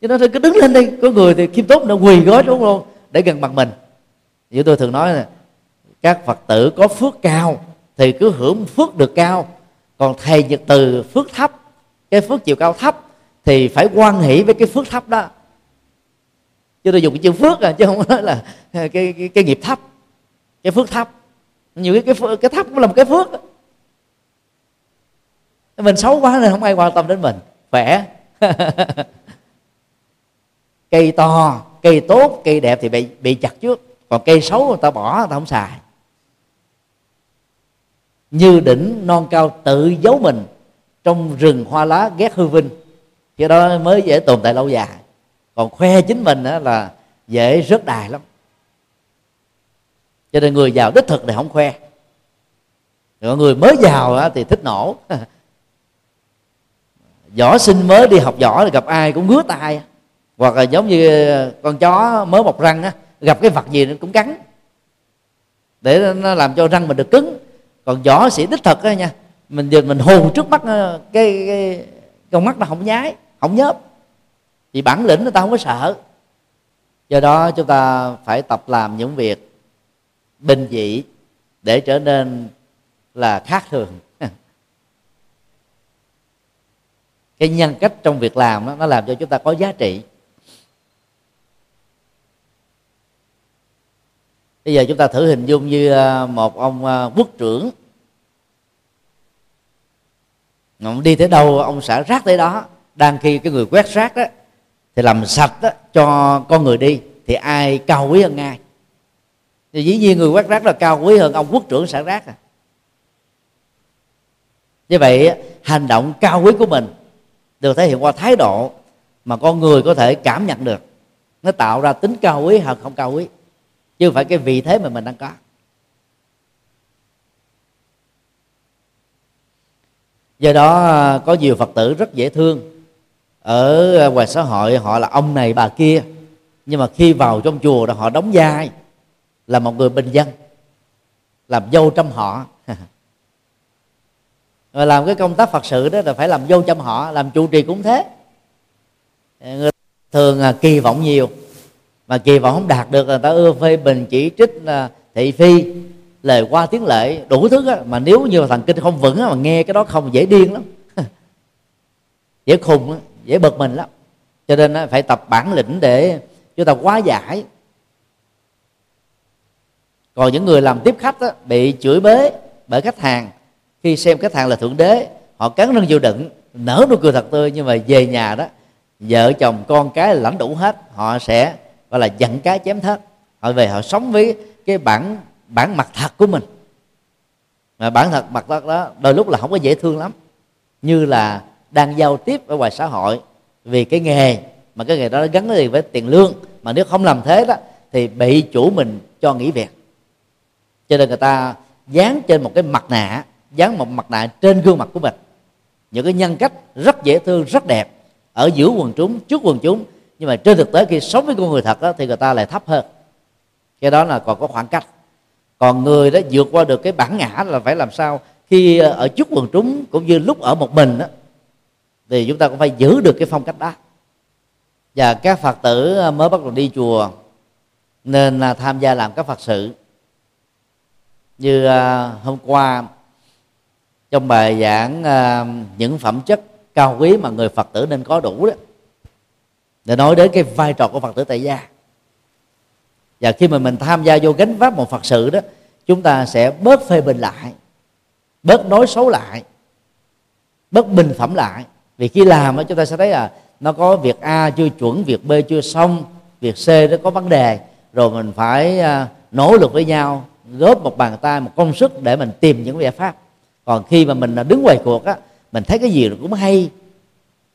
chứ nó cứ đứng lên đi có người thì khiêm tốt nó quỳ gối đúng không để gần mặt mình. Như tôi thường nói là các phật tử có phước cao thì cứ hưởng phước được cao. Còn thầy nhật từ phước thấp cái phước chiều cao thấp thì phải quan hỷ với cái phước thấp đó chứ tôi dùng cái chữ phước à chứ không nói là à, cái cái, cái nghiệp thấp. Cái phước thấp. Nhiều cái cái, cái thấp cũng là một cái phước mình xấu quá nên không ai quan tâm đến mình. Khỏe. Cây to cây tốt cây đẹp thì bị bị chặt trước. Còn cây xấu người ta bỏ người ta không xài. Như đỉnh non cao tự giấu mình trong rừng hoa lá ghét hư vinh. Cái đó mới dễ tồn tại lâu dài còn khoe chính mình đó là dễ rớt đài lắm. Cho nên người giàu đích thực thì không khoe. Còn người mới giàu thì thích nổ. Võ sinh mới đi học võ thì gặp ai cũng ngứa tay. Hoặc là giống như con chó mới mọc răng á gặp cái vật gì nó cũng cắn. Để nó làm cho răng mình được cứng. Còn võ sĩ đích thực á nha mình mình hù trước mắt ờ, cái, cái con mắt nó không nhái không nhớp vì bản lĩnh người ta không có sợ. Do đó chúng ta phải tập làm những việc bình dị để trở nên là khác thường. Cái nhân cách trong việc làm đó, nó làm cho chúng ta có giá trị. Bây giờ chúng ta thử hình dung như ờ, một ông ờ, quốc trưởng. Ông đi tới đâu ông xả rác tới đó đang khi cái người quét rác đó thì làm sạch đó, cho con người đi thì ai cao quý hơn ai. Thì dĩ nhiên người quét rác là cao quý hơn ông quốc trưởng xả rác à. Như vậy hành động cao quý của mình được thể hiện qua thái độ mà con người có thể cảm nhận được. Nó tạo ra tính cao quý hoặc không cao quý chứ không phải cái vị thế mà mình đang có. Do đó có nhiều phật tử rất dễ thương ở ờ, ngoài xã hội họ là ông này bà kia. Nhưng mà khi vào trong chùa đó họ đóng vai là một người bình dân làm dâu trong họ. Rồi làm cái công tác phật sự đó là phải làm dâu trong họ làm chủ trì cũng thế. Người thường à, kỳ vọng nhiều mà kỳ vọng không đạt được là ta ưa phê bình chỉ trích thị phi lời qua tiếng lệ đủ thứ á, mà nếu như thần kinh không vững á, mà nghe cái đó không dễ điên lắm. Dễ khùng á dễ bực mình lắm. Cho nên phải tập bản lĩnh để chúng ta quá giải. Còn những người làm tiếp khách đó bị chửi bới bởi khách hàng, khi xem khách hàng là thượng đế, họ cắn răng vô đựng, nở nụ cười thật tươi, nhưng mà về nhà đó, vợ chồng con cái là lãnh đủ hết, họ sẽ, gọi là, giận cái chém thớt. Họ về họ sống với cái bản bản mặt thật của mình. Mà bản thật, mặt thật đó, đôi lúc là không có dễ thương lắm. Như là đang giao tiếp ở ngoài xã hội vì cái nghề mà cái nghề đó gắn liền với tiền lương. Mà nếu không làm thế đó thì bị chủ mình cho nghỉ việc. Cho nên người ta dán trên một cái mặt nạ dán một mặt nạ trên gương mặt của mình. Những cái nhân cách rất dễ thương rất đẹp ở giữa quần chúng trước quần chúng. Nhưng mà trên thực tế khi sống với con người thật đó, thì người ta lại thấp hơn. Cái đó là còn có khoảng cách. Còn người đó vượt qua được cái bản ngã là phải làm sao khi ờ, ở trước quần chúng cũng như lúc ở một mình đó thì chúng ta cũng phải giữ được cái phong cách đó. Và các phật tử ờ, mới bắt đầu đi chùa, nên là tham gia làm các phật sự. Như ờ, hôm qua, trong bài giảng những phẩm chất cao quý mà người phật tử nên có đủ đó, để nói đến cái vai trò của phật tử tại gia. Và khi mà mình tham gia vô gánh vác một phật sự đó, chúng ta sẽ bớt phê bình lại, bớt nói xấu lại, bớt bình phẩm lại vì khi làm đó chúng ta sẽ thấy là nó có việc a chưa chuẩn, việc b chưa xong, việc c nó có vấn đề. Rồi mình phải à, nỗ lực với nhau, góp một bàn tay, một công sức để mình tìm những giải pháp. Còn khi mà mình à, đứng ngoài cuộc á, mình thấy cái gì cũng hay.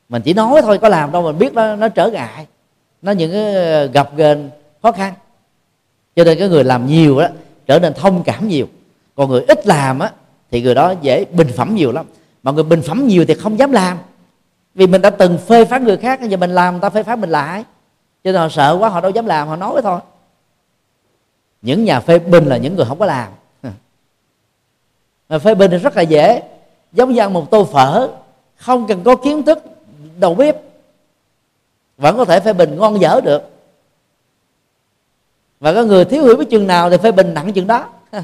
Mình chỉ nói thôi, có làm đâu mình biết nó nó trở ngại. Nó những cái à, gặp ghềnh khó khăn. Cho nên cái người làm nhiều đó trở nên thông cảm nhiều. Còn người ít làm á, thì người đó dễ bình phẩm nhiều lắm. Mà người bình phẩm nhiều thì không dám làm vì mình đã từng phê phán người khác giờ mình làm, người ta phê phán mình lại. Cho nên họ sợ quá, họ đâu dám làm, họ nói thôi. Những nhà phê bình là những người không có làm. Mà phê bình thì rất là dễ. Giống như ăn một tô phở, không cần có kiến thức, đầu bếp, vẫn có thể phê bình ngon dở được. Và có người thiếu hiểu biết chừng nào thì phê bình nặng chừng đó.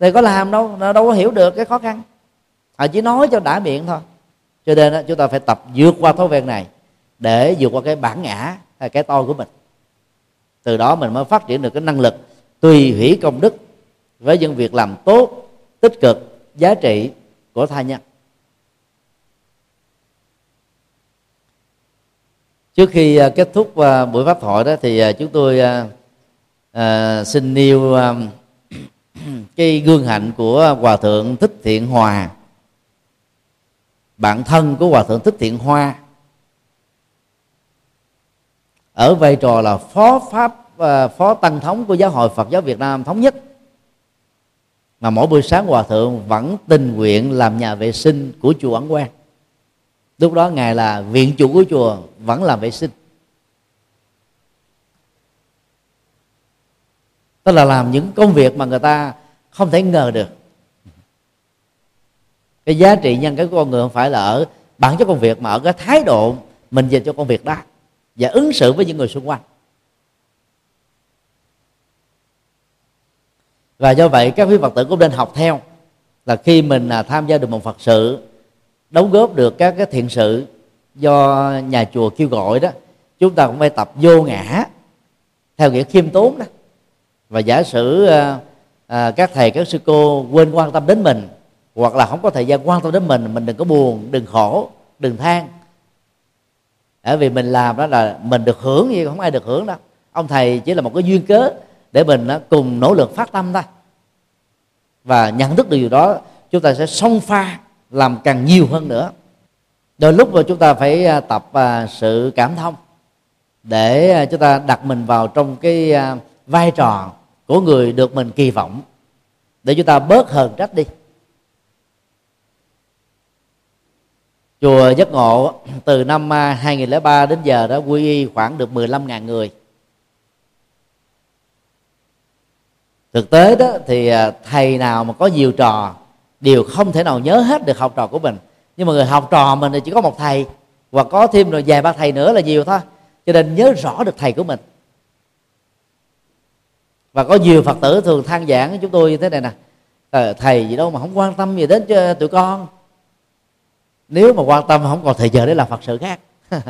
Thì có làm đâu đâu có hiểu được, cái khó khăn. Họ chỉ nói cho đã miệng thôi cho nên đó, chúng ta phải tập vượt qua thói quen này để vượt qua cái bản ngã hay cái tôi của mình. Từ đó mình mới phát triển được cái năng lực tùy hủy công đức với những việc làm tốt tích cực giá trị của tha nhân. Trước khi à, kết thúc à, buổi pháp thoại đó thì à, chúng tôi xin nêu cái gương hạnh của hòa thượng thích thiện hòa bạn thân của hòa thượng thích thiện hoa. Ở vai trò là phó pháp à, phó tăng thống của giáo hội phật giáo việt nam thống nhất. Mà mỗi buổi sáng hòa thượng vẫn tình nguyện làm nhà vệ sinh của chùa ẩn quang. Lúc đó ngài là viện chủ của chùa, vẫn làm vệ sinh. Tức là làm những công việc mà người ta không thể ngờ được cái giá trị nhân cái của con người không phải là ở bản chất công việc mà ở cái thái độ mình dành cho công việc đó. Và ứng xử với những người xung quanh. Và do vậy các quý phật tử cũng nên học theo là khi mình à, tham gia được một phật sự đóng góp được các cái thiện sự do nhà chùa kêu gọi đó chúng ta cũng phải tập vô ngã theo nghĩa khiêm tốn đó. Và giả sử à, à, các thầy các sư cô quên quan tâm đến mình hoặc là không có thời gian quan tâm đến mình mình đừng có buồn, đừng khổ, đừng than. Bởi vì mình làm đó là mình được hưởng gì không ai được hưởng đâu. Ông thầy chỉ là một cái duyên cớ để mình à, cùng nỗ lực phát tâm thôi. Và nhận thức được điều đó, chúng ta sẽ song pha làm càng nhiều hơn nữa. Đôi lúc mà chúng ta phải à, tập à, sự cảm thông để chúng ta đặt mình vào trong cái vai trò của người được mình kỳ vọng. Để chúng ta bớt hờn trách đi. Chùa Giác Ngộ, từ năm à, 2003 đến giờ đã quy y khoảng được 15.000 người. Thực tế đó, thì à, thầy nào mà có nhiều trò, đều không thể nào nhớ hết được học trò của mình. Nhưng mà người học trò mình thì chỉ có một thầy, và có thêm rồi vài ba thầy nữa là nhiều thôi. Cho nên nhớ rõ được thầy của mình. Và có nhiều phật tử thường than giảng chúng tôi như thế này nè. Ờ, thầy gì đâu mà không quan tâm gì đến cho tụi con nếu mà quan tâm không còn thời giờ để làm phật sự khác.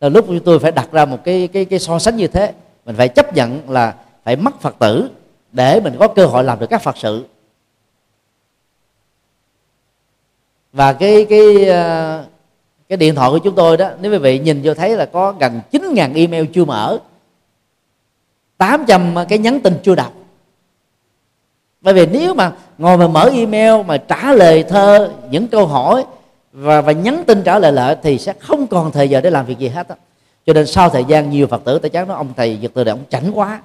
Là lúc chúng tôi phải đặt ra một cái cái cái so sánh như thế. Mình phải chấp nhận là phải mất phật tử để mình có cơ hội làm được các phật sự. Và cái cái ờ, cái điện thoại của chúng tôi đó, nếu quý vị nhìn vô thấy là có gần 9.000 email chưa mở. 800 cái nhắn tin chưa đọc. Bởi vì nếu mà ngồi mà mở email mà trả lời thơ, những câu hỏi và và nhắn tin trả lời lại thì sẽ không còn thời giờ để làm việc gì hết đó. cho nên sau thời gian nhiều phật tử tại chán nói ông thầy giật từ này ông chảnh quá.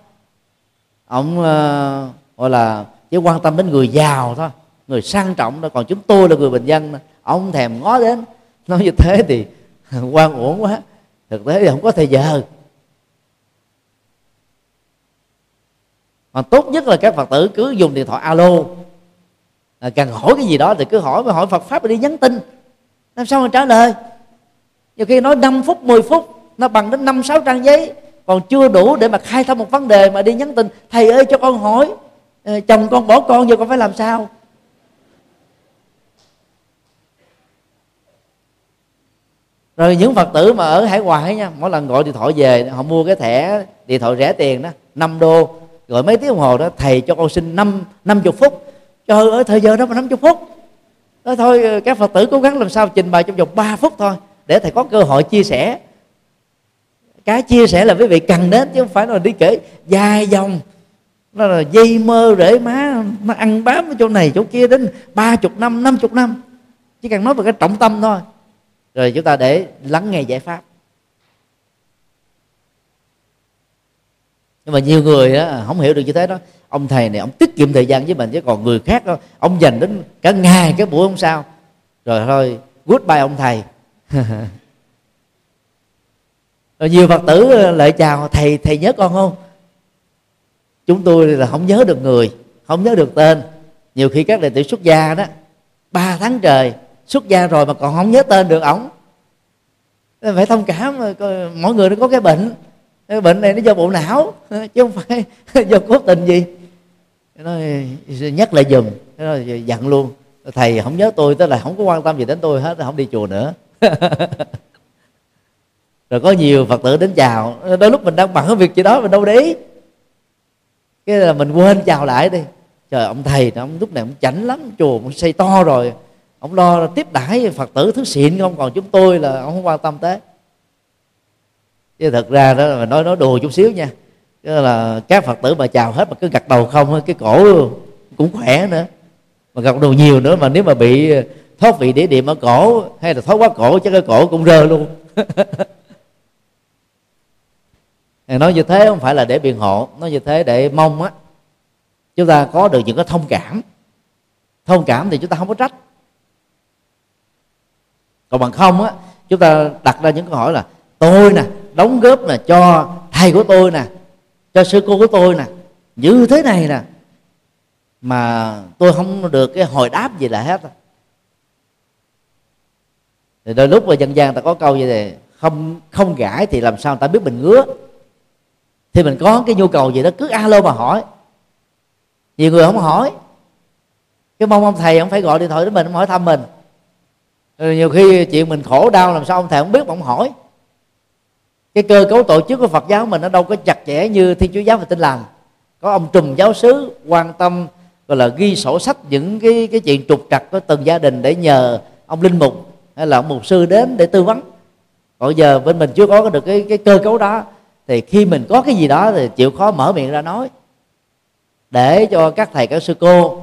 Ông uh, gọi là chỉ quan tâm đến người giàu thôi người sang trọng thôi. Còn chúng tôi là người bình dân ông thèm ngó đến. Nói như thế thì quan uổng quá. Thực tế thì không có thời giờ. Mà tốt nhất là các phật tử cứ dùng điện thoại alo. À, cần hỏi cái gì đó thì cứ hỏi mà hỏi phật pháp đi nhắn tin làm sao mà trả lời? Nhiều khi nói 5 phút 10 phút, nó bằng đến năm, sáu trang giấy. Còn chưa đủ để mà khai thông một vấn đề mà đi nhắn tin, thầy ơi, cho con hỏi ờ, chồng con bỏ con giờ con phải làm sao? Rồi những phật tử mà ở hải ngoại nha, mỗi lần gọi điện thoại về, họ mua cái thẻ điện thoại rẻ tiền đó 5 đô. Gọi mấy tiếng đồng hồ đó, thầy cho con xin năm năm chục phút. Trời ơi, thời giờ đó mà năm chục phút? Nói thôi ờ, các phật tử cố gắng làm sao trình bày trong vòng 3 phút thôi, để thầy có cơ hội chia sẻ. Cái chia sẻ là quý vị cần đến, chứ không phải là đi kể dài dòng. Nó là dây mơ rễ má, nó ăn bám ở chỗ này, chỗ kia đến ba chục năm năm chục năm. Chỉ cần nói về cái trọng tâm thôi. Rồi chúng ta để lắng nghe giải pháp. Nhưng mà nhiều người á, không hiểu được như thế đó. Ông thầy này ông tiết kiệm thời gian với mình chứ còn người khác đó, ông dành đến cả ngày cái buổi hôm sau rồi thôi goodbye ông thầy. Rồi nhiều phật tử ờ, lại chào thầy thầy nhớ con không? Chúng tôi là không nhớ được người không nhớ được tên. Nhiều khi các đệ tử xuất gia đó ba tháng trời xuất gia rồi mà còn không nhớ tên được ổng. Phải thông cảm ờ, mọi người nó có cái bệnh cái bệnh này nó do bộ não, chứ không phải do cố tình gì. Nói nhắc lại dùm nó dặn luôn. Thầy không nhớ tôi, tức là không có quan tâm gì đến tôi hết, không đi chùa nữa. Rồi có nhiều phật tử đến chào. Đôi lúc mình đang bận cái việc gì đó, mình đâu để ý. Cái là mình quên chào lại đi. Trời, ông thầy ông lúc này ông chảnh lắm, chùa ông xây to rồi. Ông lo tiếp đãi phật tử thứ xịn không? Còn chúng tôi là ông không quan tâm tới chứ thật ra đó là nói nói đùa chút xíu nha. Chứ là các phật tử mà chào hết mà cứ gật đầu không cái cổ cũng khỏe nữa. Mà gật đầu nhiều nữa mà nếu mà bị ờ, thoát vị địa điểm ở cổ hay là thoát quá cổ chắc cái cổ cũng rơ luôn. Nói như thế không phải là để biện hộ, nói như thế để mong á. Chúng ta có được những cái thông cảm. Thông cảm thì chúng ta không có trách. Còn bằng không á, chúng ta đặt ra những câu hỏi là, tôi nè đóng góp là cho thầy của tôi nè, cho sư cô của tôi nè, như thế này nè. Mà tôi không được cái hồi đáp gì là hết thì đôi lúc mà dân gian ta có câu như này không không gãi thì làm sao ta biết mình ngứa. Thì mình có cái nhu cầu gì đó, cứ alo mà hỏi. Nhiều người không hỏi. Cái mong ông thầy ông phải gọi điện thoại đến mình ông hỏi thăm mình. Rồi nhiều khi chuyện mình khổ đau làm sao ông thầy không biết mà ông hỏi cái cơ cấu tổ chức của Phật giáo mình nó đâu có chặt chẽ như Thiên Chúa giáo và Tin lành có ông trùm giáo sứ quan tâm, gọi là ghi sổ sách những cái cái chuyện trục trặc của từng gia đình để nhờ ông linh mục hay là ông mục sư đến để tư vấn. Còn giờ bên mình chưa có được cái cái cơ cấu đó, thì khi mình có cái gì đó thì chịu khó mở miệng ra nói. Để cho các thầy, các sư cô,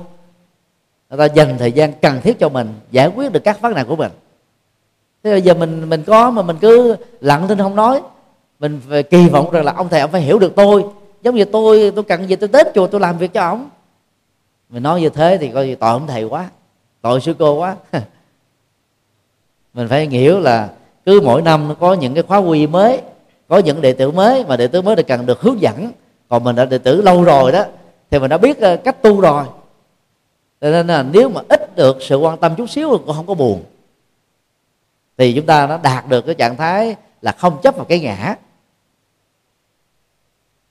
người ta dành thời gian cần thiết cho mình giải quyết được các vấn nạn của mình. Thế bây giờ mình mình có mà mình cứ lặng thinh không nói mình phải kỳ vọng rằng là ông thầy, ông phải hiểu được tôi. Giống như tôi tôi cần gì tôi đến chùa, tôi làm việc cho ông. Mình nói như thế thì coi như tội ông thầy quá, tội sư cô quá. Mình phải hiểu là cứ mỗi năm nó có những cái khóa quy mới, có những đệ tử mới mà đệ tử mới thì cần được hướng dẫn. Còn mình đã đệ tử lâu rồi đó, thì mình đã biết ờ, cách tu rồi. Cho nên là nếu mà ít được sự quan tâm chút xíu cũng không có buồn. Thì chúng ta nó đạt được cái trạng thái là không chấp vào cái ngã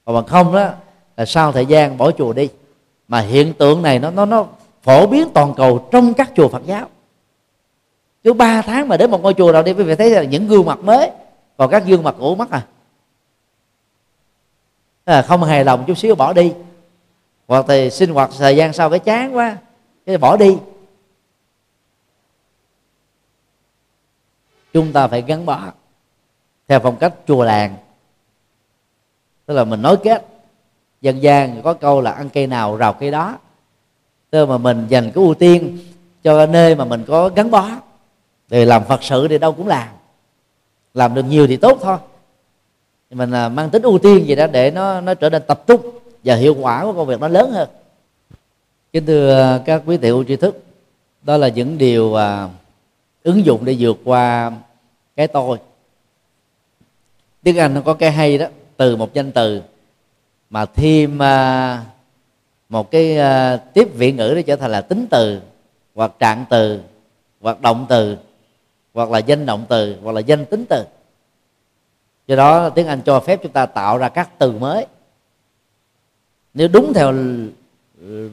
còn bằng không đó, là sau thời gian bỏ chùa đi, mà hiện tượng này nó nó nó phổ biến toàn cầu trong các chùa Phật giáo. Cứ ba tháng mà đến một ngôi chùa nào đi, quý vị thấy là những gương mặt mới, còn các gương mặt cũ mất à. Không hài lòng chút xíu bỏ đi. Hoặc thì sinh hoạt thời gian sau cái chán quá, cái bỏ đi. Chúng ta phải gắn bó theo phong cách chùa làng tức là mình nói kết. Dân gian có câu là ăn cây nào rào cây đó. Tức mà mình dành cái ưu tiên cho nơi mà mình có gắn bó. Để làm phật sự thì đâu cũng làm. Làm được nhiều thì tốt thôi. Mình là mang tính ưu tiên gì đó để nó nó trở nên tập trung và hiệu quả của công việc nó lớn hơn. Kính thưa à, các quý tiểu tri thức đó là những điều à, ứng dụng để vượt qua cái tôi. Tiếng anh nó có cái hay đó từ một danh từ, mà thêm à, một cái à, tiếp vị ngữ để trở thành là tính từ, hoặc trạng từ, hoặc động từ, hoặc là danh động từ, hoặc là danh tính từ. Do đó tiếng anh cho phép chúng ta tạo ra các từ mới. Nếu đúng theo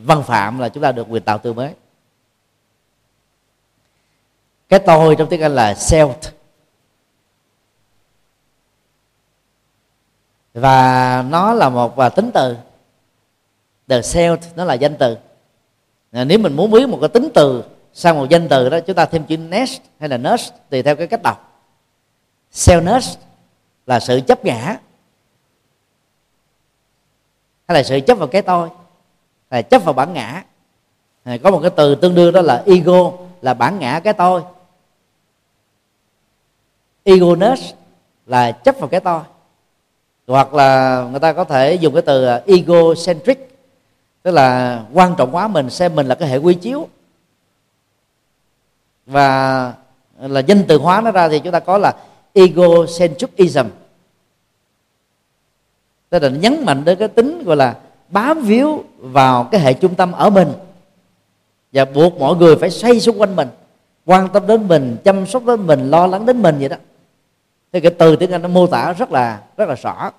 văn phạm là chúng ta được quyền tạo từ mới. Cái tôi trong tiếng anh là self. Và nó là một và tính từ. The self, nó là danh từ. À, nếu mình muốn biết một cái tính từ sang một danh từ đó, chúng ta thêm chữ nest hay là nurse tùy theo cái cách đọc. Selfness là sự chấp ngã, hay là sự chấp vào cái tôi, hay là chấp vào bản ngã. À, có một cái từ tương đương đó là ego, là bản ngã cái tôi. Egoness là chấp vào cái tôi hoặc là người ta có thể dùng cái từ à, egocentric, tức là quan trọng quá mình, xem mình là cái hệ quy chiếu. Và là danh từ hóa nó ra thì chúng ta có là egocentricism tức là nhấn mạnh đến cái tính gọi là bám víu vào cái hệ trung tâm ở mình. Và buộc mọi người phải xoay xung quanh mình, quan tâm đến mình, chăm sóc đến mình, lo lắng đến mình vậy đó thì cái từ tiếng anh nó mô tả rất là rất là rõ.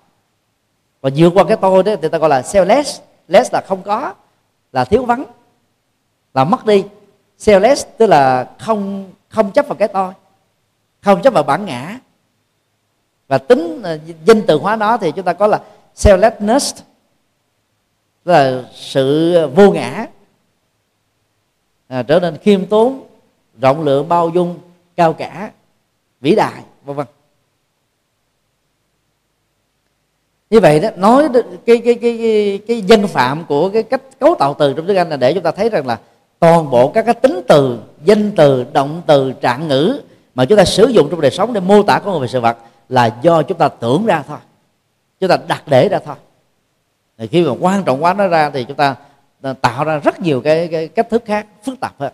Và vượt qua cái tôi đó thì ta gọi là selfless less. Là không có là thiếu vắng là mất đi. Selfless tức là không không chấp vào cái tôi không chấp vào bản ngã. Và tính à, danh từ hóa đó thì chúng ta có là selflessness tức là sự vô ngã à, trở nên khiêm tốn rộng lượng bao dung cao cả vĩ đại vân vân. Như vậy đó nói cái cái cái cái, cái dân phạm của cái cách cấu tạo từ trong tiếng anh là để chúng ta thấy rằng là toàn bộ các cái tính từ danh từ động từ trạng ngữ mà chúng ta sử dụng trong đời sống để mô tả con người về sự vật là do chúng ta tưởng ra thôi. Chúng ta đặt để ra thôi. Thì khi mà quan trọng quá nó ra thì chúng ta tạo ra rất nhiều cái, cái cách thức khác phức tạp hơn.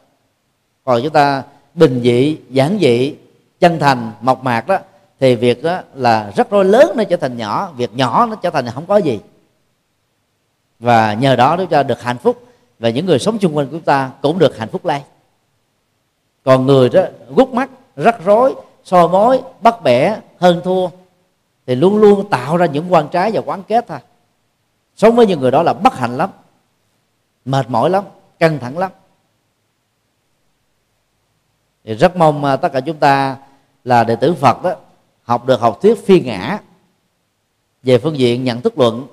Còn chúng ta bình dị giản dị chân thành mộc mạc đó thì việc đó là rất rối lớn nó trở thành nhỏ, việc nhỏ nó trở thành không có gì. Và nhờ đó chúng ta được hạnh phúc và những người sống chung quanh của chúng ta cũng được hạnh phúc lây còn người đó gút mắt, rắc rối, so mối, bắt bẻ, hơn thua thì luôn luôn tạo ra những quan trái và quán kết thôi. Sống với những người đó là bất hạnh lắm, mệt mỏi lắm, căng thẳng lắm. Thì rất mong à, tất cả chúng ta là đệ tử Phật đó học được học thuyết phi ngã, về phương diện nhận thức luận.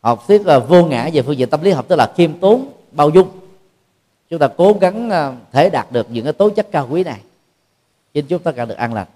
Học thuyết là vô ngã, về phương diện tâm lý học tức là khiêm tốn, bao dung. Chúng ta cố gắng à, thể đạt được những cái tố chất cao quý này. Xin chúng ta cả được an lành.